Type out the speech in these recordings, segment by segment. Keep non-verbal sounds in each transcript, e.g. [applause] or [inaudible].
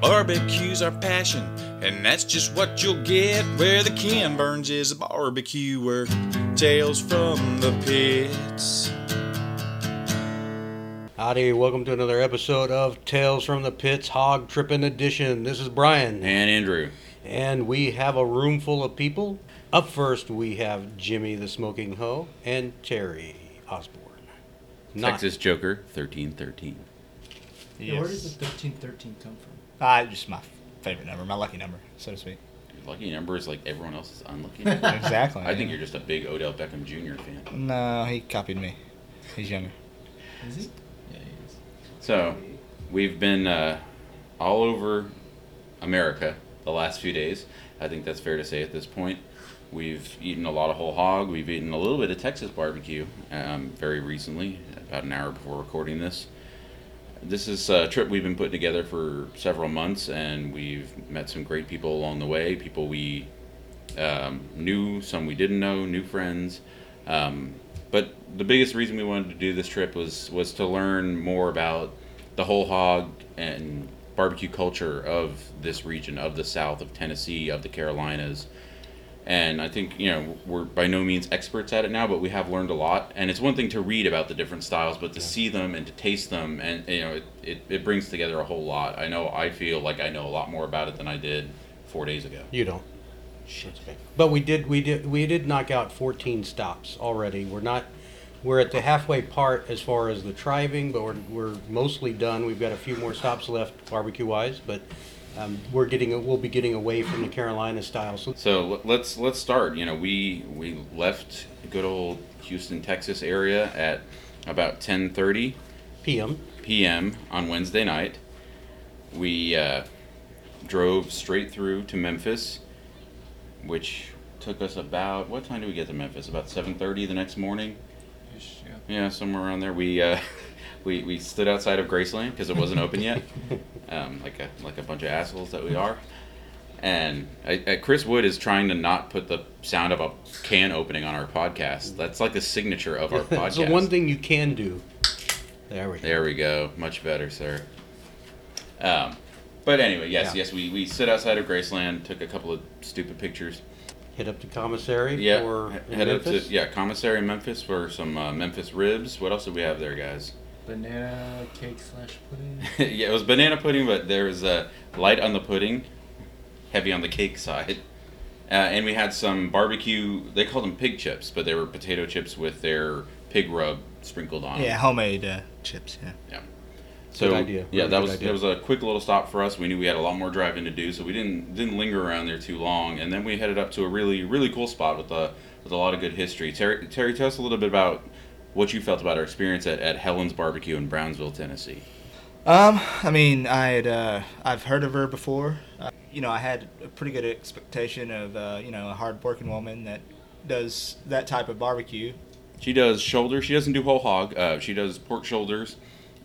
Barbecue's our passion, and that's just what you'll get where the Ken Burns is a barbecuer. Tales from the pits. Howdy, welcome to another episode of Tales from the Pits Hog Trippin' Edition. This is Brian, And Andrew. and we have a room full of people. Up first, we have Jimmy the Smoking Hoe and Terry Osborne. Not- Texas Joker, 1313. Yeah, where does the thirteen thirteen come from? Uh, just my favorite number, my lucky number, so to speak. Your lucky number is like everyone else's unlucky. [laughs] Exactly. I think you're just a big Odell Beckham Jr. fan. No, he copied me. He's younger. Is he? Yeah, he is. So, we've been uh, all over America the last few days. I think that's fair to say at this point. We've eaten a lot of whole hog. We've eaten a little bit of Texas barbecue um, very recently, about an hour before recording this. This is a trip we've been putting together for several months, and we've met some great people along the way. People we um, knew, some we didn't know, new friends. Um, but the biggest reason we wanted to do this trip was was to learn more about the whole hog and barbecue culture of this region, of the South, of Tennessee, of the Carolinas. And I think you know we're by no means experts at it now, but we have learned a lot. And it's one thing to read about the different styles, but to see them and to taste them, and you know, it, it, it brings together a whole lot. I know I feel like I know a lot more about it than I did four days ago. You don't. Shit. But we did, we did, we did knock out 14 stops already. We're not, we're at the halfway part as far as the driving, but we're, we're mostly done. We've got a few more stops left barbecue wise, but um, we're getting, we'll be getting away from the Carolina style. So So let's let's start. You know, we we left the good old Houston, Texas area at about 10:30 PM. p.m. on Wednesday night. We uh, drove straight through to Memphis, which took us about what time do we get to Memphis? About 7:30 the next morning. Yeah. Yeah, somewhere around there. We uh, [laughs] we we stood outside of Graceland because it wasn't open yet, [laughs] um, like a like a bunch of assholes that we are. And I, I, Chris Wood is trying to not put the sound of a can opening on our podcast. That's like the signature of our [laughs] podcast. The one thing you can do. There we go. There we go. Much better, sir. Um, but anyway, yes, Yeah. yes, we, we stood outside of Graceland, took a couple of stupid pictures. Hit up to commissary Yeah, for he- in headed up to yeah commissary in Memphis for some uh, Memphis ribs. What else did we have there, guys? Banana cake slash pudding. [laughs] yeah, it was banana pudding, but there was a light on the pudding, heavy on the cake side. Uh, and we had some barbecue. They called them pig chips, but they were potato chips with their pig rub sprinkled on. Yeah, homemade uh, chips. Yeah. Yeah. So Good idea. yeah, Really that good was idea. that was a quick little stop for us. We knew we had a lot more driving to do, so we didn't didn't linger around there too long. And then we headed up to a really really cool spot with a with a lot of good history. Terry, Terry, tell us a little bit about what you felt about our experience at, at Helen's Barbecue in Brownsville, Tennessee. Um, I mean, I had uh, I've heard of her before. Uh, you know, I had a pretty good expectation of uh, you know a hard-working woman that does that type of barbecue. She does shoulder. She doesn't do whole hog. Uh, she does pork shoulders.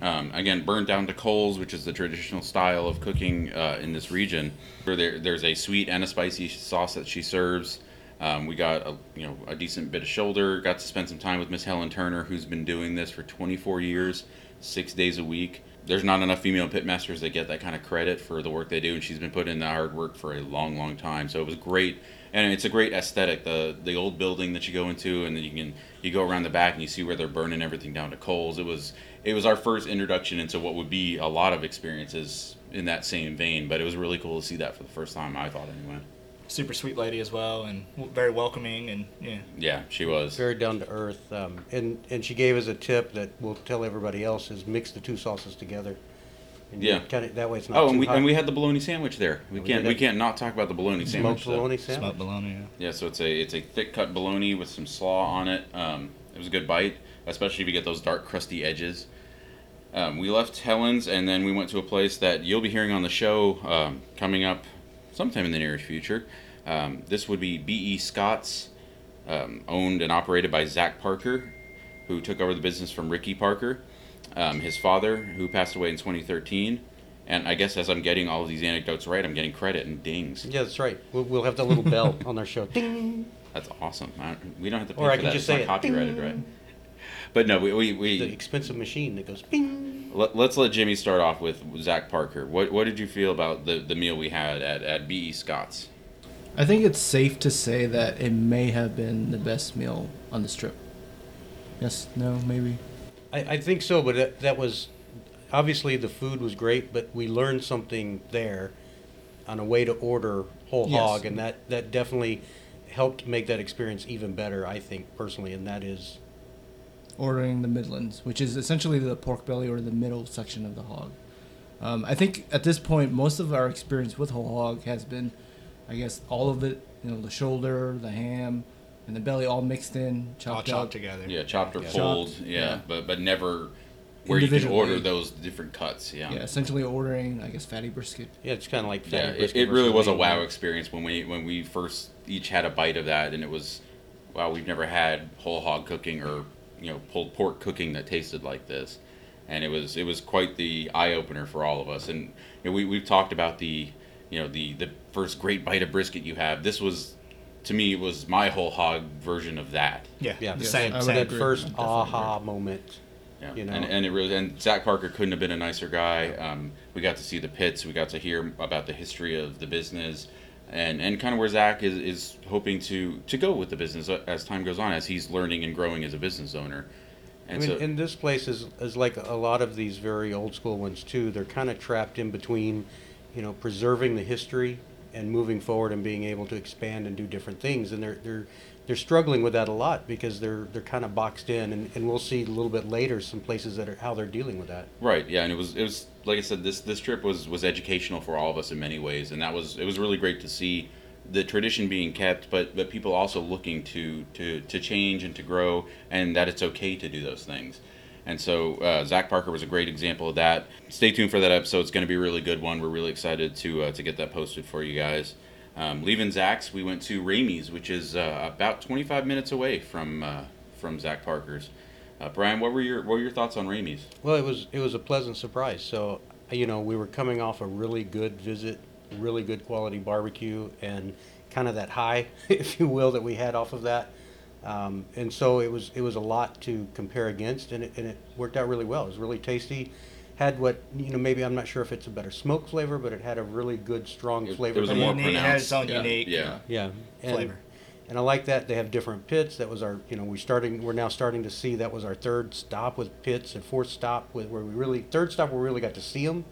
Um, again, burned down to coals, which is the traditional style of cooking uh, in this region. Where there, there's a sweet and a spicy sauce that she serves. Um, we got a you know a decent bit of shoulder. Got to spend some time with Miss Helen Turner, who's been doing this for 24 years, six days a week. There's not enough female pitmasters that get that kind of credit for the work they do, and she's been putting in the hard work for a long, long time. So it was great, and it's a great aesthetic. The the old building that you go into, and then you can you go around the back and you see where they're burning everything down to coals. It was it was our first introduction into what would be a lot of experiences in that same vein, but it was really cool to see that for the first time. I thought anyway. Super sweet lady as well, and very welcoming, and yeah. Yeah, she was. very down to earth. Um, and and she gave us a tip that we'll tell everybody else is mix the two sauces together. And Yeah. Kind of that way it's not Oh, too and we hot. and we had the bologna sandwich there. We We can't did we can't not talk about the bologna sandwich. smoked though. bologna sandwich. Smoked bologna. Yeah. Yeah, so it's a it's a thick cut bologna with some slaw on it. Um, it was a good bite, especially if you get those dark crusty edges. Um, we left Helen's and then we went to a place that you'll be hearing on the show um, coming up sometime in the near future. Um, this would be B.E. Scott's, um, owned and operated by Zach Parker, who took over the business from Ricky Parker, um, his father, who passed away in 2013. And I guess as I'm getting all of these anecdotes right, I'm getting credit and dings. Yeah, that's right. We'll, we'll have the little bell [laughs] on our show. Ding. That's awesome. I, we don't have to pay Or for I can that. just it's say not it. copyrighted, Ding. right? But no, we we, The expensive machine that goes bing. let, us let Jimmy start off with Zach Parker. What what did you feel about the, the meal we had at at B.E. Scott's? I think it's safe to say that it may have been the best meal on the strip. Yes, no, maybe. I, I think so, but that, that was obviously the food was great, but we learned something there on a way to order whole Yes. hog, and that, that definitely helped make that experience even better. I think personally, and that is ordering the Midlands, which is essentially the pork belly or the middle section of the hog. Um, I think at this point, most of our experience with whole hog has been, I guess, all of it. You know, the shoulder, the ham, and the belly all mixed in, All chopped chopped up. together. Yeah, chopped or Yeah. pulled. Chopped, yeah, yeah. but but never where you can order those different cuts. Yeah. Yeah, essentially ordering, I guess, fatty brisket. yeah, it's kind of like Yeah, fatty it, brisket it really was a wow meat. experience when we when we first each had a bite of that, and it was, wow, we've never had whole hog cooking or you know pulled pork cooking that tasted like this, and it was it was quite the eye opener for all of us. And you know, we we've talked about the you know the the first great bite of brisket you have. This was, to me, it was my whole hog version of that. Yeah, Yeah, the Yes, same. I same. that first I definitely aha moment. Yeah, You know? and, and it really and Zach Parker couldn't have been a nicer guy. Um, we got to see the pits. We got to hear about the history of the business, and and kind of where Zach is, is hoping to to go with the business uh, as time goes on, as he's learning and growing as a business owner. I And mean, so, and this place is, is like a lot of these very old school ones too. They're kind of trapped in between, you know, preserving the history and moving forward and being able to expand and do different things. And they're they're they're struggling with that a lot because they're they're kind of boxed in. And, and we'll see a little bit later some places that are how they're dealing with that. right, yeah, and it was it was like I said, this this trip was was educational for all of us in many ways, and that was it was really great to see the tradition being kept, but but people also looking to to to change and to grow, and that it's okay to do those things. And so uh, Zach Parker was a great example of that. Stay tuned for that episode; it's going to be a really good one. We're really excited to uh, to get that posted for you guys. Um, leaving Zach's, we went to Ramey's, which is uh, about 25 minutes away from uh, from Zach Parker's. Uh, Brian, what were your what were your thoughts on Ramey's? Well, it was it was a pleasant surprise. So you know we were coming off a really good visit, really good quality barbecue, and kind of that high, [laughs] if you will, that we had off of that. Um, and so it was it was a lot to compare against, and it, and it worked out really well. It was really tasty. Had what you know maybe I'm not sure if it's a better smoke flavor, but it had a really good strong It- flavor. it was a more Unique, it has its own pronounced- unique. Yeah. yeah, and, flavor. And I like that they have different pits. That was our, you know, we're starting. We're now starting to see that was our third stop with pits and fourth stop with where we really third stop where we really got to see them.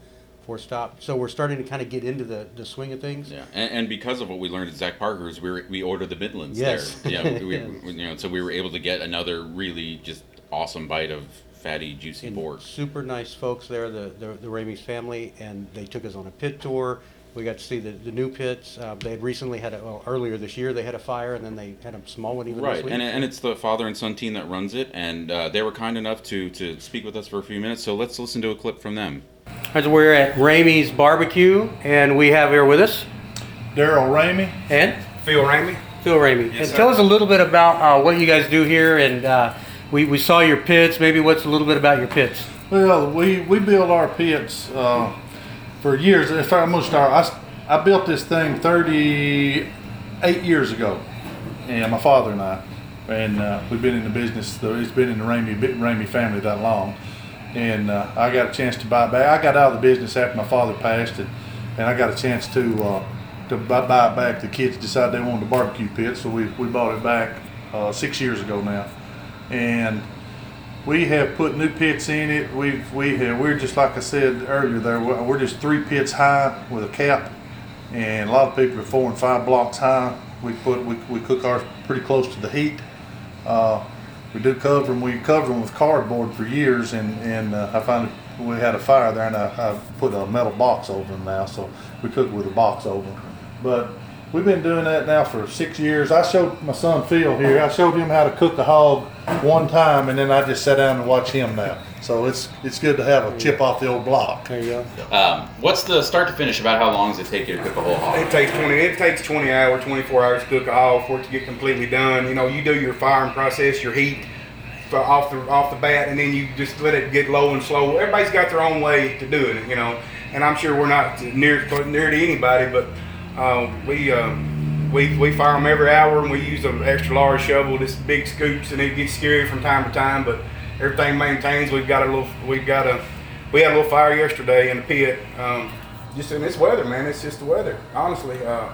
Fourth stop, so we're starting to kind of get into the, the swing of things. Yeah, and, and because of what we learned at Zach Parker's, we were, we ordered the Midlands Yes. there. Yeah, we, we, [laughs] Yes. we- you know, so we were able to get another really just awesome bite of fatty, juicy And pork. super nice folks there, the the, the Ramey's family, and they took us on a pit tour. We got to see the, the new pits. Uh, they had recently had a, well, earlier this year they had a fire, and then they had a small one even this Right, week. and, and it's the father and son team that runs it, and uh, they were kind enough to, to speak with us for a few minutes. So let's listen to a clip from them. As we're at Ramey's barbecue, and we have here with us Daryl Ramey. and Phil Ramey. Phil Ramey. Yes, and sir. tell us a little bit about uh, what you guys do here, and uh, we, we saw your pits. Maybe what's a little bit about your pits? Well, we, we build our pits uh, for years. In fact, I'm gonna start. I, I built this thing 38 years ago, and my father and I, and uh, we've been in the business. It's been in the Ramey Ramey family that long, and uh, I got a chance to buy back. I got out of the business after my father passed, and, and I got a chance to uh, to buy, buy it back. The kids decided they wanted a barbecue pit, so we, we bought it back uh, six years ago now, and we have put new pits in it. We've we have we're just like I said earlier there. We're just three pits high with a cap, and a lot of people are four and five blocks high. We put we, we cook ours pretty close to the heat. Uh, we do cover them. We covered them with cardboard for years, and and uh, I finally we had a fire there, and I, I put a metal box over them now, so we cook with a box over them. But we've been doing that now for six years. I showed my son Phil here. I showed him how to cook a hog one time, and then I just sat down and watch him now. So it's it's good to have a chip off the old block. There you go. Um, what's the start to finish about how long does it take you to cook a whole hog? It takes twenty. It takes twenty hours, twenty four hours to cook a hog for it to get completely done. You know, you do your firing process, your heat for off the off the bat, and then you just let it get low and slow. Everybody's got their own way to doing it, you know. And I'm sure we're not near near to anybody, but uh, we. Uh, we, we fire them every hour and we use an extra large shovel, this big scoops, and it gets scary from time to time. But everything maintains. We've got a little, we've got a, we had a little fire yesterday in the pit. Um, just in this weather, man. It's just the weather. Honestly, uh,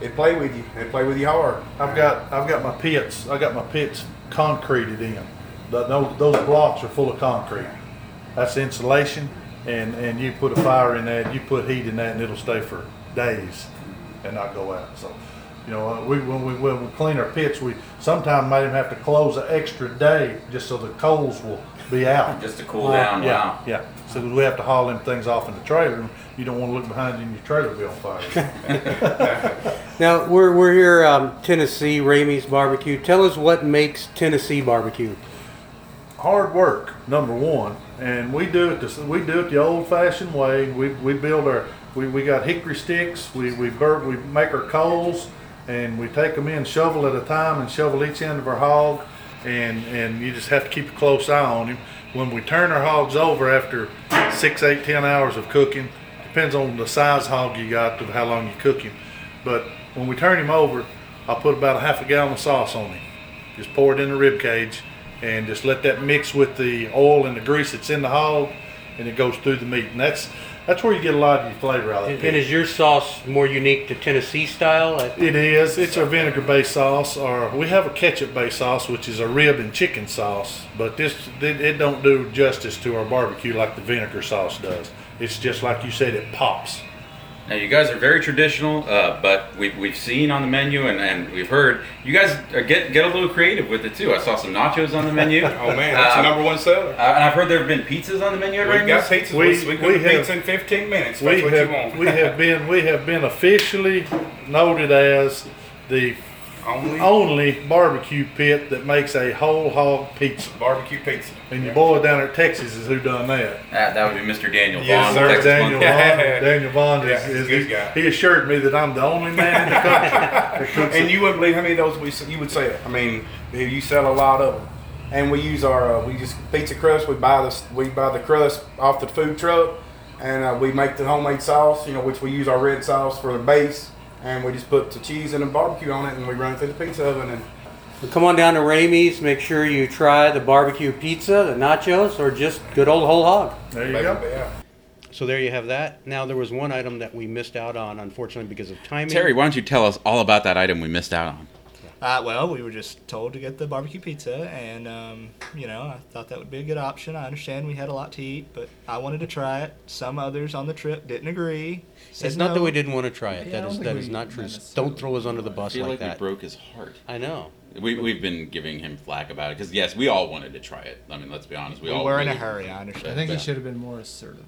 it play with you. It play with you hard. I've got I've got my pits. I got my pits concreted in. The, those, those blocks are full of concrete. That's insulation, and and you put a fire in that, you put heat in that, and it'll stay for days and not go out. So, you know, uh, we when we when we clean our pits, we sometimes might even have to close an extra day just so the coals will be out. [laughs] Just to cool down. Yeah, Wow. yeah. So we have to haul them things off in the trailer. You don't want to look behind you and your trailer be on fire. [laughs] [laughs] Now, we're, we're here, um, Tennessee, Ramey's Barbecue. Tell us what makes Tennessee barbecue. hard work number one and we do it the, we do it the old fashioned way we, we build our we, we got hickory sticks we we bur- we make our coals and we take them in shovel at a time and shovel each end of our hog and and you just have to keep a close eye on him. When we turn our hogs over after six eight ten hours of cooking depends on the size hog you got to how long you cook him. But when we turn him over i'll put about a half a gallon of sauce on him. Just pour it in the rib cage and just let that mix with the oil and the grease that's in the hog and it goes through the meat and that's that's where you get a lot of your flavor out of it. and is your sauce more unique to Tennessee style? It is. It's our vinegar based sauce, or we have a ketchup based sauce, which is a rib and chicken sauce. But this, it, it don't do justice to our barbecue like the vinegar sauce does. It's just like you said, it pops. Now you guys are very traditional, uh, but we've, we've seen on the menu and, and we've heard you guys are get get a little creative with it too. I saw some nachos on the menu. [laughs] Oh man, that's Uh, the number one seller. Uh, and I've heard there have been pizzas on the menu at We've got pizzas. We- We, we, we have- pizza in 15 minutes. We what have you want. we have been we have been officially noted as the only only barbecue pit that makes a whole hog pizza. barbecue pizza. And your boy down there at Texas is who done that. Uh, that would be Mr. Daniel Yes, Vaughn. sir. Texas Daniel Monkey. Vaughn. [laughs] Daniel Vaughn Yeah, is, he's a is good he, guy. he assured me that I'm the only man in the country that cooks And it. you wouldn't believe how many of those we s- you would say. I mean, you sell a lot of them. And we use our uh, we just pizza crust. We buy the we buy the crust off the food truck, and uh, we make the homemade sauce. You know, which we use our red sauce for the base, and we just put the cheese and the barbecue on it, and we run it through the pizza oven. And Come on down to Ramey's. Make sure you try the barbecue pizza, the nachos, or just good old whole hog. There you Baby, go. yeah. So there you have that. Now there was one item that we missed out on, unfortunately, because of timing. Terry, why don't you tell us all about that item we missed out on? Uh, well, we were just told to get the barbecue pizza, and um, you know, I thought that would be a good option. I understand we had a lot to eat, but I wanted to try it. Some others on the trip didn't agree. Said It's not that we didn't want to try it. Yeah, I that don't is think that we- not not true. necessarily. Don't throw us under the I bus feel like like, that. we broke his heart. I know. We, we've been giving him flack about it because yes, we all wanted to try it. I mean, let's be honest. We, We all were in a really- hurry. I understand. I think he Yeah. should have been more assertive.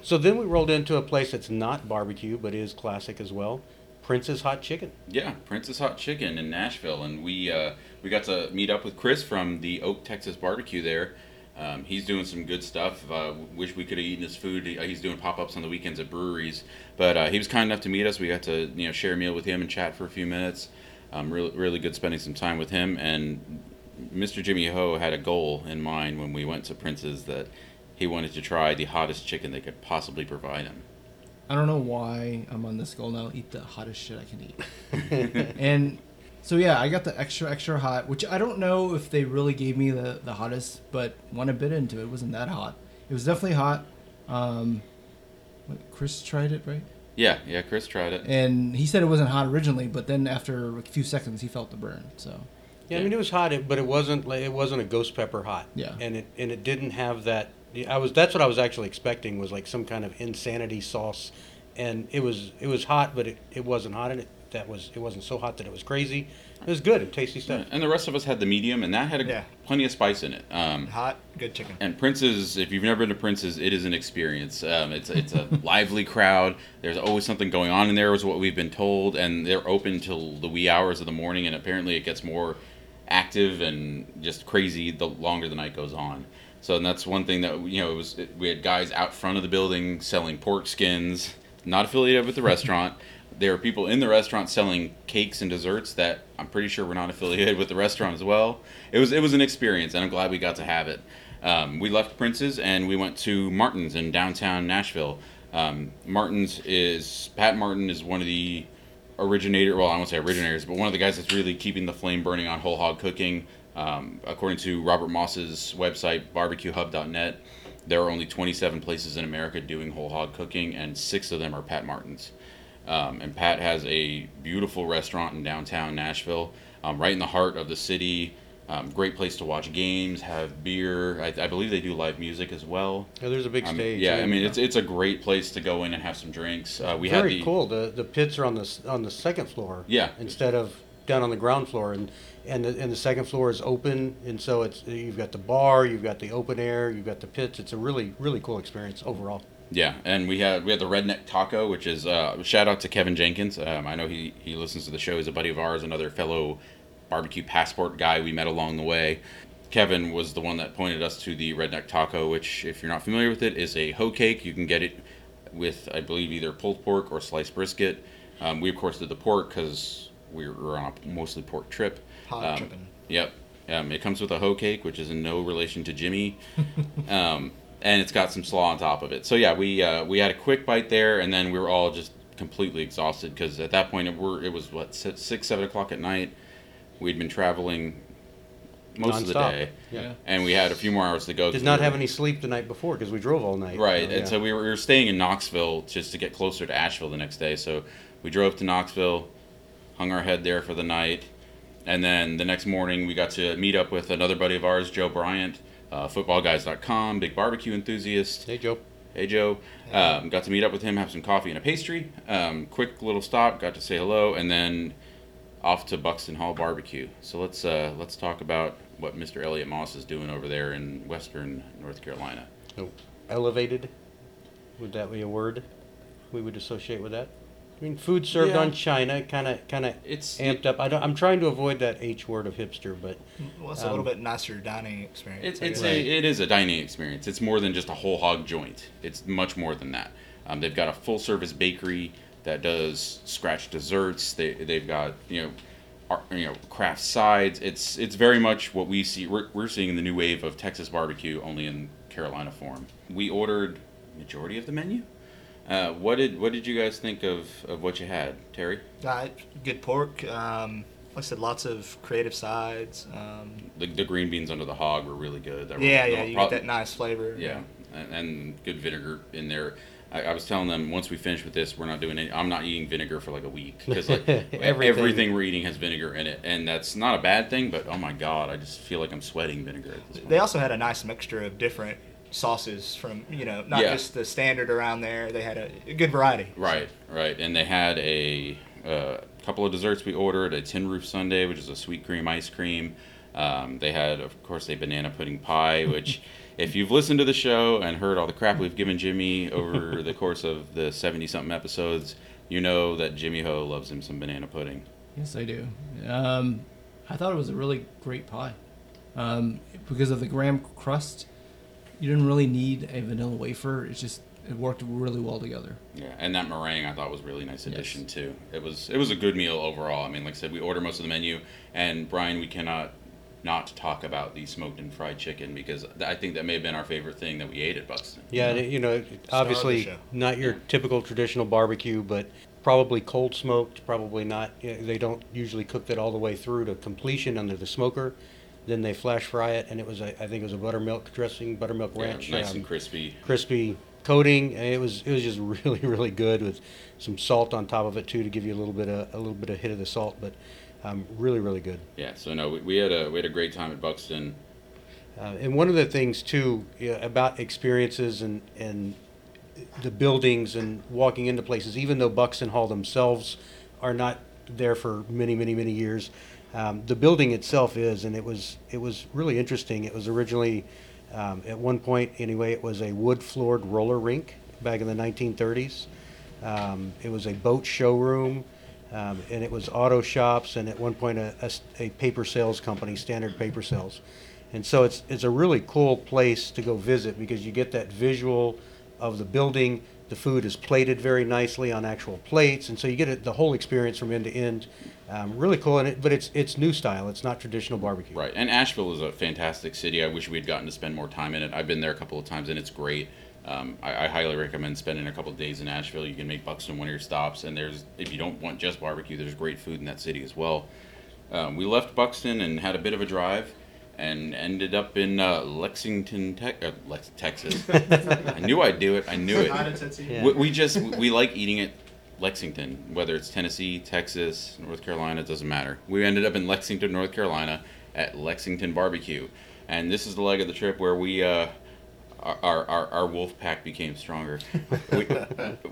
So then we rolled into a place that's not barbecue, but is classic as well. Prince's Hot Chicken. Yeah, Prince's Hot Chicken in Nashville, and we uh, we got to meet up with Chris from the Oak Texas Barbecue there. Um, he's doing some good stuff. Uh, wish we could have eaten his food. He- He's doing pop ups on the weekends at breweries, but uh, he was kind enough to meet us. We got to you know share a meal with him and chat for a few minutes. Um, really really good spending some time with him. And Mr. Jimmy Ho had a goal in mind when we went to Prince's that he wanted to try the hottest chicken they could possibly provide him. I don't know why I'm on this goal now. Eat the hottest shit I can eat. [laughs] and so yeah, I got the extra extra hot, which I don't know if they really gave me the the hottest, but when I bit into it, it wasn't that hot. It was definitely hot. Um, what, Chris tried it, right? Yeah, yeah. Chris tried it. And he said it wasn't hot originally, but then after a few seconds, he felt the burn. So Yeah, I mean it was hot, but it wasn't like it wasn't a ghost pepper hot. Yeah. and it and it didn't have that. I was that's what I was actually expecting was like some kind of insanity sauce, and it was it was hot, but it, it wasn't hot, and it that was it wasn't so hot that it was crazy. It was good and tasty stuff. And the rest of us had the medium, and that had a, Yeah. plenty of spice in it. Um, Hot, good chicken. and Prince's, if you've never been to Prince's, it is an experience. Um, it's it's a [laughs] lively crowd. There's always something going on in there, is what we've been told, and they're open till the wee hours of the morning. And apparently, it gets more active and just crazy the longer the night goes on. So and that's one thing that you know it was. We had guys out front of the building selling pork skins, not affiliated with the restaurant. [laughs] There are people in the restaurant selling cakes and desserts that I'm pretty sure were not affiliated with the restaurant as well. It was it was an experience, and I'm glad we got to have it. Um, we left Prince's and we went to Martin's in downtown Nashville. Um, Martin's is Pat Martin is one of the originator. Well, I won't say originators, but one of the guys that's really keeping the flame burning on whole hog cooking. Um, according to Robert Moss's website, barbecuehub.net, there are only 27 places in America doing whole hog cooking, and six of them are Pat Martin's. Um, and Pat has a beautiful restaurant in downtown Nashville, um, right in the heart of the city. Um, great place to watch games, have beer. I, I believe they do live music as well. Yeah, there's a big Um, stage. yeah, I mean it's it's a great place to go in and have some drinks. Uh, we had very the cool. The the pits are on the on the second floor. Yeah. Instead of down on the ground floor, and and the, and the second floor is open, and so it's you've got the bar, you've got the open air, you've got the pits. It's a really really cool experience overall. Yeah, and we had we had the Redneck Taco, which is uh, shout out to Kevin Jenkins. Um, I know he he listens to the show. He's a buddy of ours, another fellow barbecue passport guy we met along the way. Kevin was the one that pointed us to the Redneck Taco, which, if you're not familiar with it, is a hoe cake. You can get it with, I believe, either pulled pork or sliced brisket. Um, we of course did the pork because we were on a mostly pork trip. Hog Um, tripping. Yep. Um, it comes with a hoe cake, which is in no relation to Jimmy, [laughs] um, and it's got some slaw on top of it. So yeah, we uh, we had a quick bite there, and then we were all just completely exhausted because at that point it were it was what six seven o'clock at night. We'd been traveling most of the day, Yeah. and we had a few more hours to go. Did not have any sleep the night before because we drove all night. Right, So, yeah. and so we were, we were staying in Knoxville just to get closer to Asheville the next day. So we drove to Knoxville, hung our head there for the night, and then the next morning we got to meet up with another buddy of ours, Joe Bryant, uh, footballguys.com, big barbecue enthusiast. Hey Joe. Hey Joe, um, got to meet up with him, have some coffee and a pastry. Um, quick little stop, got to say hello, and then off to Buxton Hall Barbecue. So let's uh, let's talk about what Mr. Elliot Moss is doing over there in Western North Carolina. Oh, elevated. Would that be a word we would associate with that? I mean, food served Yeah. on China, kind of, kind of It's amped up. I don't, I'm trying to avoid that H word of hipster, but Well, it's a Um, little bit nicer dining experience. It's, I it's guess. a, it is a dining experience. It's more than just a whole hog joint. It's much more than that. Um, they've got a full service bakery that does scratch desserts. They they've got you know, ar- you know craft sides. It's it's very much what we see. We're, we're seeing in the new wave of Texas barbecue, only in Carolina form. We ordered majority of the menu. Uh, what did what did you guys think of, of what you had, Terry? Uh, good pork. Um, like I said, lots of creative sides. Um, The, the green beans under the hog were really good. Were- yeah, yeah, you prob- get that nice flavor. Yeah, and, and good vinegar in there. I, I was telling them once we finish with this, we're not doing any. I'm not eating vinegar for like a week because like [laughs] Everything. everything. we're eating has vinegar in it, and that's not a bad thing. But oh my god, I just feel like I'm sweating vinegar at this point. They also had a nice mixture of different sauces from you know not Yeah. just the standard around there. They had a, a good variety. Right, right, and they had a uh, couple of desserts we ordered. A tin roof sundae, which is a sweet cream ice cream. Um, they had, of course, a banana pudding pie, which, [laughs] if you've listened to the show and heard all the crap we've given Jimmy over the course of the seventy-something episodes, you know that Jimmy Ho loves him some banana pudding. Yes, I do. Um, I thought it was a really great pie. Um, because of the graham crust, you didn't really need a vanilla wafer. It's just it worked really well together. Yeah, and that meringue I thought was a really nice Yes. addition too. It was it was a good meal overall. I mean, like I said, we order most of the menu, and Brian, we cannot not talk about the smoked and fried chicken because I think that may have been our favorite thing that we ate at Buxton. yeah, and, you know, of the obviously not your typical traditional barbecue, but probably cold smoked. Probably not. you know, They don't usually cook that all the way through to completion under the smoker. Then they flash fry it, and it was a, I think it was a buttermilk dressing, buttermilk Yeah, ranch. nice um, and crispy. crispy coating. and It was it was just [laughs] really really good with some salt on top of it too to give you a little bit of a little bit of hit of the salt, but um, really really good. Yeah, so no, we, we had a we had a great time at Buxton. Uh, and one of the things too yeah, about experiences and and the buildings and walking into places, even though Buxton Hall themselves are not there for many many many years, um, the building itself is, and it was it was really interesting. It was originally um, at one point anyway, it was a wood floored roller rink back in the 1930s. Um, it was a boat showroom. Um, and it was auto shops, and at one point a paper sales company, Standard Paper Sales. And so it's it's a really cool place to go visit because you get that visual of the building. The food is plated very nicely on actual plates, and so you get it, the whole experience from end to end. Um, really cool, and it, but it's it's new style. It's not traditional barbecue. Right, and Asheville is a fantastic city. I wish we had gotten to spend more time in it. I've been there a couple of times, and it's great. Um, I, I highly recommend spending a couple of days in Asheville. You can make bucks Buxton one of your stops, and there's if you don't want just barbecue, there's great food in that city as well. Um, we left Buxton and had a bit of a drive, and ended up in uh, Lexington, te- uh, Lex- Texas. [laughs] I knew I'd do it. I knew it. Yeah. We, we just we like eating at Lexington, whether it's Tennessee, Texas, North Carolina, doesn't matter. We ended up in Lexington, North Carolina, at Lexington Barbecue, and this is the leg of the trip where we. Uh, our, our, our wolf pack became stronger. [laughs] we,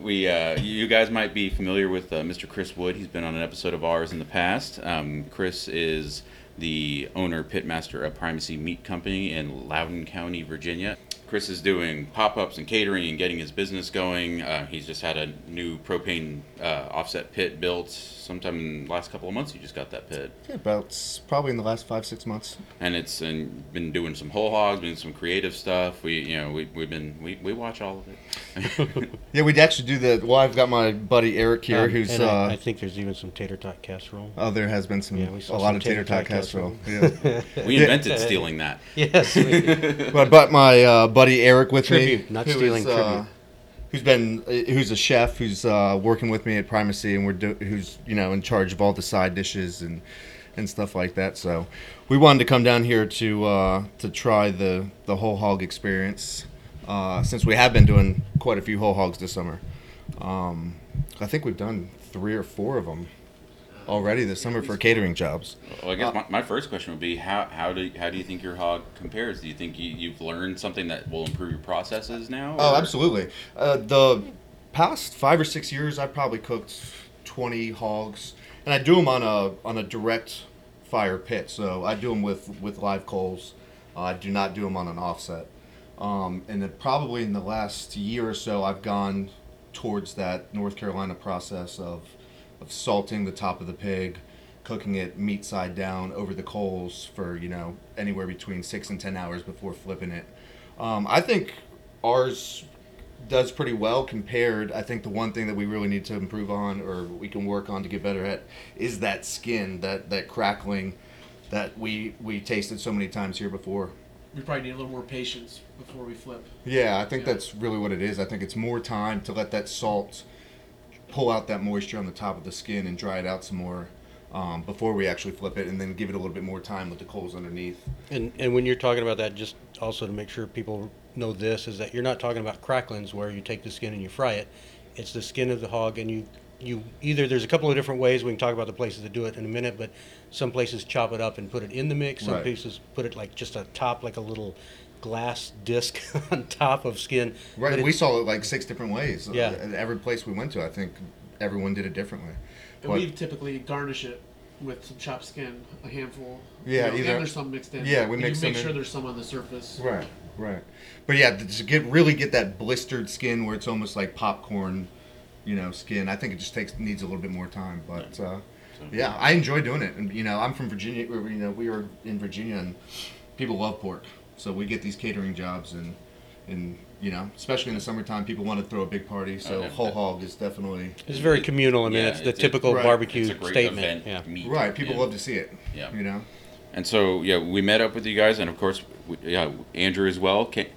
we uh, you guys might be familiar with uh, Mr. Chris Wood. He's been on an episode of ours in the past. Um, Chris is the owner pitmaster of Primacy Meat Company in Loudoun County, Virginia. Chris is doing pop-ups and catering and getting his business going. Uh, he's just had a new propane uh, offset pit built sometime in the last couple of months. He just got that pit, Yeah, about probably in the last five six months. and it's and been doing some whole hogs, doing some creative stuff. We you know we we've been we, we watch all of it. [laughs] Yeah, we'd actually do the. Well, I've got my buddy Eric here, Um, who's. and I, uh, I think there's even some tater tot casserole. oh, there has been some Yeah, we a saw lot of tater tot casserole. Yeah. [laughs] we invented stealing that. Yes. we- [laughs] but I brought my uh, buddy Eric with Tribute, me, not who stealing, is, uh, tribute. who's been uh, who's a chef who's uh, working with me at Primacy, and we're do, who's you know in charge of all the side dishes and and stuff like that. So we wanted to come down here to uh, to try the the whole hog experience uh, since we have been doing quite a few whole hogs this summer. Um, I think we've done three or four of them already this summer for catering jobs. Well, I guess my, my first question would be how how do how do you think your hog compares? Do you think you, you've learned something that will improve your processes now? Oh, absolutely. Uh, the past five or six years, I've probably cooked twenty hogs, and I do them on a on a direct fire pit. So I do them with with live coals. Uh, I do not do them on an offset. Um, and then probably in the last year or so, I've gone towards that North Carolina process of of salting the top of the pig, cooking it meat side down over the coals for you know anywhere between six and ten hours before flipping it. Um, I think ours does pretty well compared. I think the one thing that we really need to improve on, or we can work on to get better at, is that skin, that that crackling, that we we tasted so many times here before. We probably need a little more patience before we flip. Yeah, I think Yeah. that's really what it is. I think it's more time to let that salt pull out that moisture on the top of the skin and dry it out some more um, before we actually flip it, and then give it a little bit more time with the coals underneath. And, and when you're talking about that, just also to make sure people know this, is that you're not talking about cracklings where you take the skin and you fry it. It's the skin of the hog, and you, you either, there's a couple of different ways. We can talk about the places that do it in a minute, but some places chop it up and put it in the mix. Some Right. places put it like just a top, like a little glass disc [laughs] on top of skin. Right, But we it- saw it like six different ways. Yeah. At every place we went to, I think everyone did it differently. And But- we typically garnish it with some chopped skin, a handful. Yeah, you know, either- and there's some mixed in. Yeah, we And mix you make sure in. there's some on the surface. Right, right. But yeah, to get really get that blistered skin where it's almost like popcorn, you know, skin. I think it just takes needs a little bit more time. But uh, yeah, I enjoy doing it. And you know, I'm from Virginia. You know, we were in Virginia, and people love pork, so we get these catering jobs, and and you know, especially in the summertime, people want to throw a big party. So Oh, whole hog is definitely It's very communal. I mean, Yeah, it's the it's typical right. barbecue It's a great statement. event Yeah. meat. right. People yeah. love to see it. Yeah. You know. And so yeah, we met up with you guys, and of course, we, yeah, Andrew as well. Ca-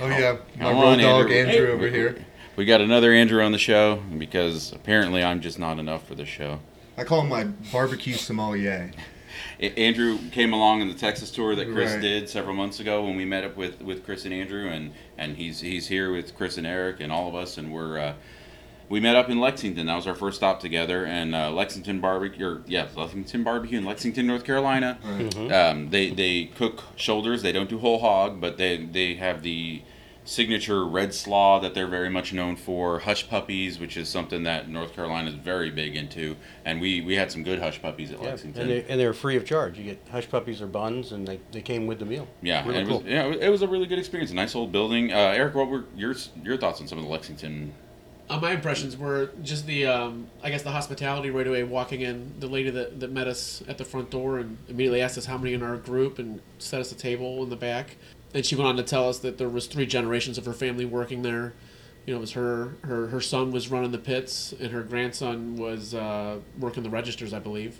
Oh yeah, my Come road on, dog Andrew. Andrew Hey. over here. We got another Andrew on the show because apparently I'm just not enough for the show. I call him my barbecue sommelier. A- Andrew came along in the Texas tour that Chris Right. did several months ago when we met up with, with Chris and Andrew, and, and he's he's here with Chris and Eric and all of us, and we're uh, we met up in Lexington. That was our first stop together, and uh, Lexington barbecue, or yeah, Lexington barbecue in Lexington, North Carolina. Um, they they cook shoulders. They don't do whole hog, but they they have the signature red slaw that they're very much known for. Hush puppies, which is something that North Carolina is very big into, and we we had some good hush puppies at Yeah, Lexington. and, they, and they're free of charge. You get hush puppies or buns, and they, they came with the meal. Yeah, really and it cool. was, yeah, it was- it was a really good experience. A nice old building. Uh, Eric, what were your your thoughts on some of the Lexington? Uh, my impressions were just the, um, I guess, the hospitality right away. Walking in, the lady that, that met us at the front door and immediately asked us how many in our group and set us a table in the back. And she went on to tell us that there was three generations of her family working there. You know, it was her her her son was running the pits, and her grandson was uh, working the registers, I believe.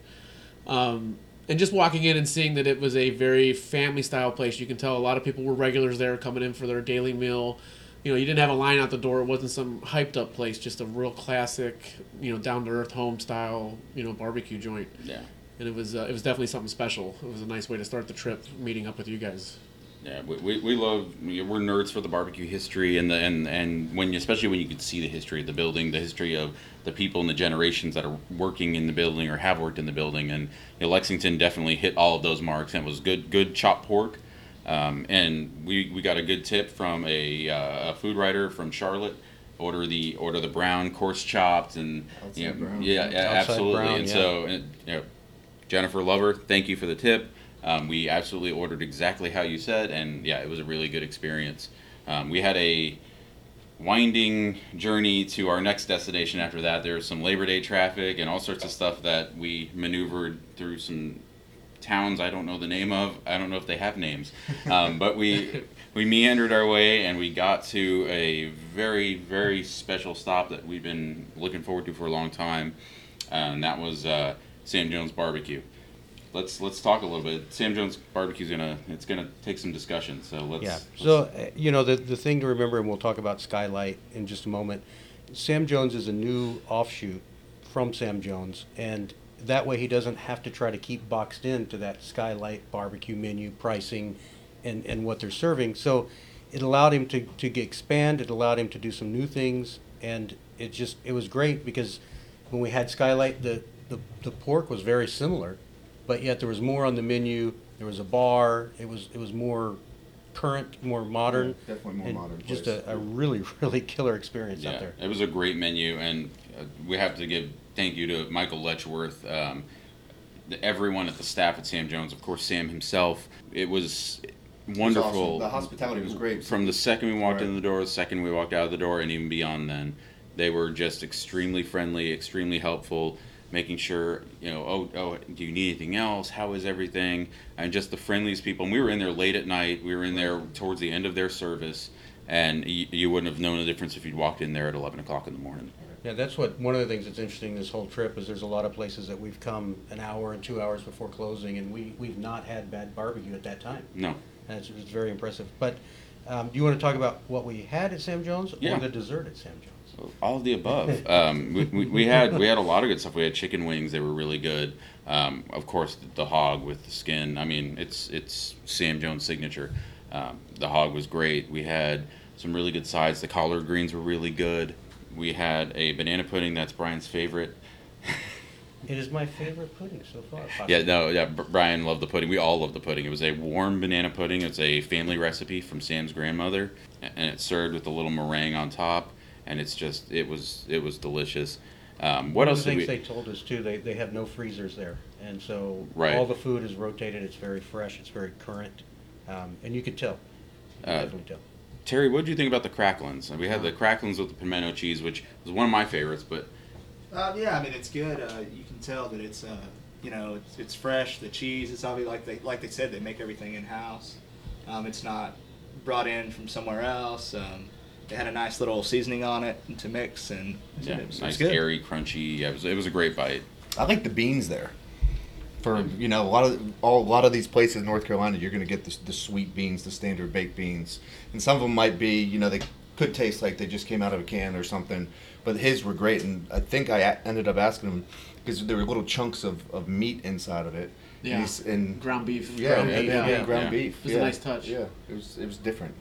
Um, and just walking in and seeing that it was a very family style place, you can tell a lot of people were regulars there coming in for their daily meal. You know, you didn't have a line out the door. It wasn't some hyped up place, just a real classic, you know, down to earth home style, you know, barbecue joint. Yeah, and it was uh, it was definitely something special. It was a nice way to start the trip, meeting up with you guys. Yeah, we, we, we love we're nerds for the barbecue history and the and and when you, especially when you could see the history of the building, the history of the people and the generations that are working in the building or have worked in the building, and you know, Lexington definitely hit all of those marks. And it was good good chopped pork, um, and we, we got a good tip from a, uh, a food writer from Charlotte. Order the order the brown coarse chopped and you know, yeah, yeah absolutely. brown, and yeah. so and, you know, Jennifer Lover, thank you for the tip. Um, we absolutely ordered exactly how you said, and yeah, it was a really good experience. Um, we had a winding journey to our next destination after that. There was some Labor Day traffic and all sorts of stuff that we maneuvered through some towns I don't know the name of. I don't know if they have names, [laughs] um, but we we meandered our way and we got to a very very special stop that we've been looking forward to for a long time, and that was uh, Sam Jones Barbecue. Let's let's talk a little bit. Sam Jones Barbecue's gonna it's gonna take some discussion. So let's. Yeah. let's- So, uh, you know, the, the thing to remember, and we'll talk about Skylight in just a moment. Sam Jones is a new offshoot from Sam Jones, and that way he doesn't have to try to keep boxed into that Skylight barbecue menu pricing and, and what they're serving. So it allowed him to, to expand, it allowed him to do some new things, and it just, it was great because when we had Skylight, the, the, the pork was very similar, but yet there was more on the menu. There was a bar. It was, it was more current, more modern. Yeah, definitely more and modern Just place. a, a really, [laughs] really killer experience out there. It was a great menu, and uh, we have to give thank you to Michael Letchworth, um, everyone at the staff at Sam Jones, of course, Sam himself. It was wonderful. awesome. The hospitality was great. From the second we walked Right. in the door, the second we walked out of the door, and even beyond then, they were just extremely friendly, extremely helpful. Making sure, you know, oh, oh, do you need anything else? How is everything? And just the friendliest people. And we were in there late at night. We were in there towards the end of their service, and you, you wouldn't have known the difference if you'd walked in there at 11 o'clock in the morning. Yeah, that's what, one of the things that's interesting this whole trip is there's a lot of places that we've come an hour and two hours before closing, and we, we've not had bad barbecue at that time. No. And it's, it's very impressive. But, um, do you wanna talk about what we had at Sam Jones Yeah. or the dessert at Sam Jones? All of the above. [laughs] Um, we, we, we had we had a lot of good stuff. We had chicken wings; they were really good. Um, of course, the, the hog with the skin. I mean, it's it's Sam Jones' signature. Um, the hog was great. We had some really good sides. The collard greens were really good. We had a banana pudding that's Brian's favorite. It is my favorite pudding so far. Yeah, no, yeah. Brian loved the pudding. We all loved the pudding. It was a warm banana pudding. It's a family recipe from Sam's grandmother, and it's served with a little meringue on top. And it's just, it was, it was delicious. Um, what One of else the did we? things they told us too, they, they have no freezers there, and so Right. all the food is rotated, it's very fresh, it's very current, um, and you could tell. You could Uh, definitely tell. Terry, what did you think about the cracklins? We had the cracklins with the pimento cheese, which was one of my favorites, but Uh, yeah, I mean it's good. Uh, you can tell that it's uh, you know it's, it's fresh. The cheese, it's obviously like they like they said they make everything in house. Um, it's not brought in from somewhere else. Um, they had a nice little seasoning on it to mix, and yeah, it was, it was nice, good. airy, crunchy. Yeah, it was, it was a great bite. I like the beans there. For you know, a lot of all, a lot of these places in North Carolina, you're going to get the, the sweet beans, the standard baked beans, and some of them might be, you know, they could taste like they just came out of a can or something. But his were great, and I think I ended up asking him because there were little chunks of, of meat inside of it. And Yeah. he's- and Ground beef. yeah, Ground and, beef, and yeah. ground Yeah. beef. It was a nice touch. Yeah, it was it was different.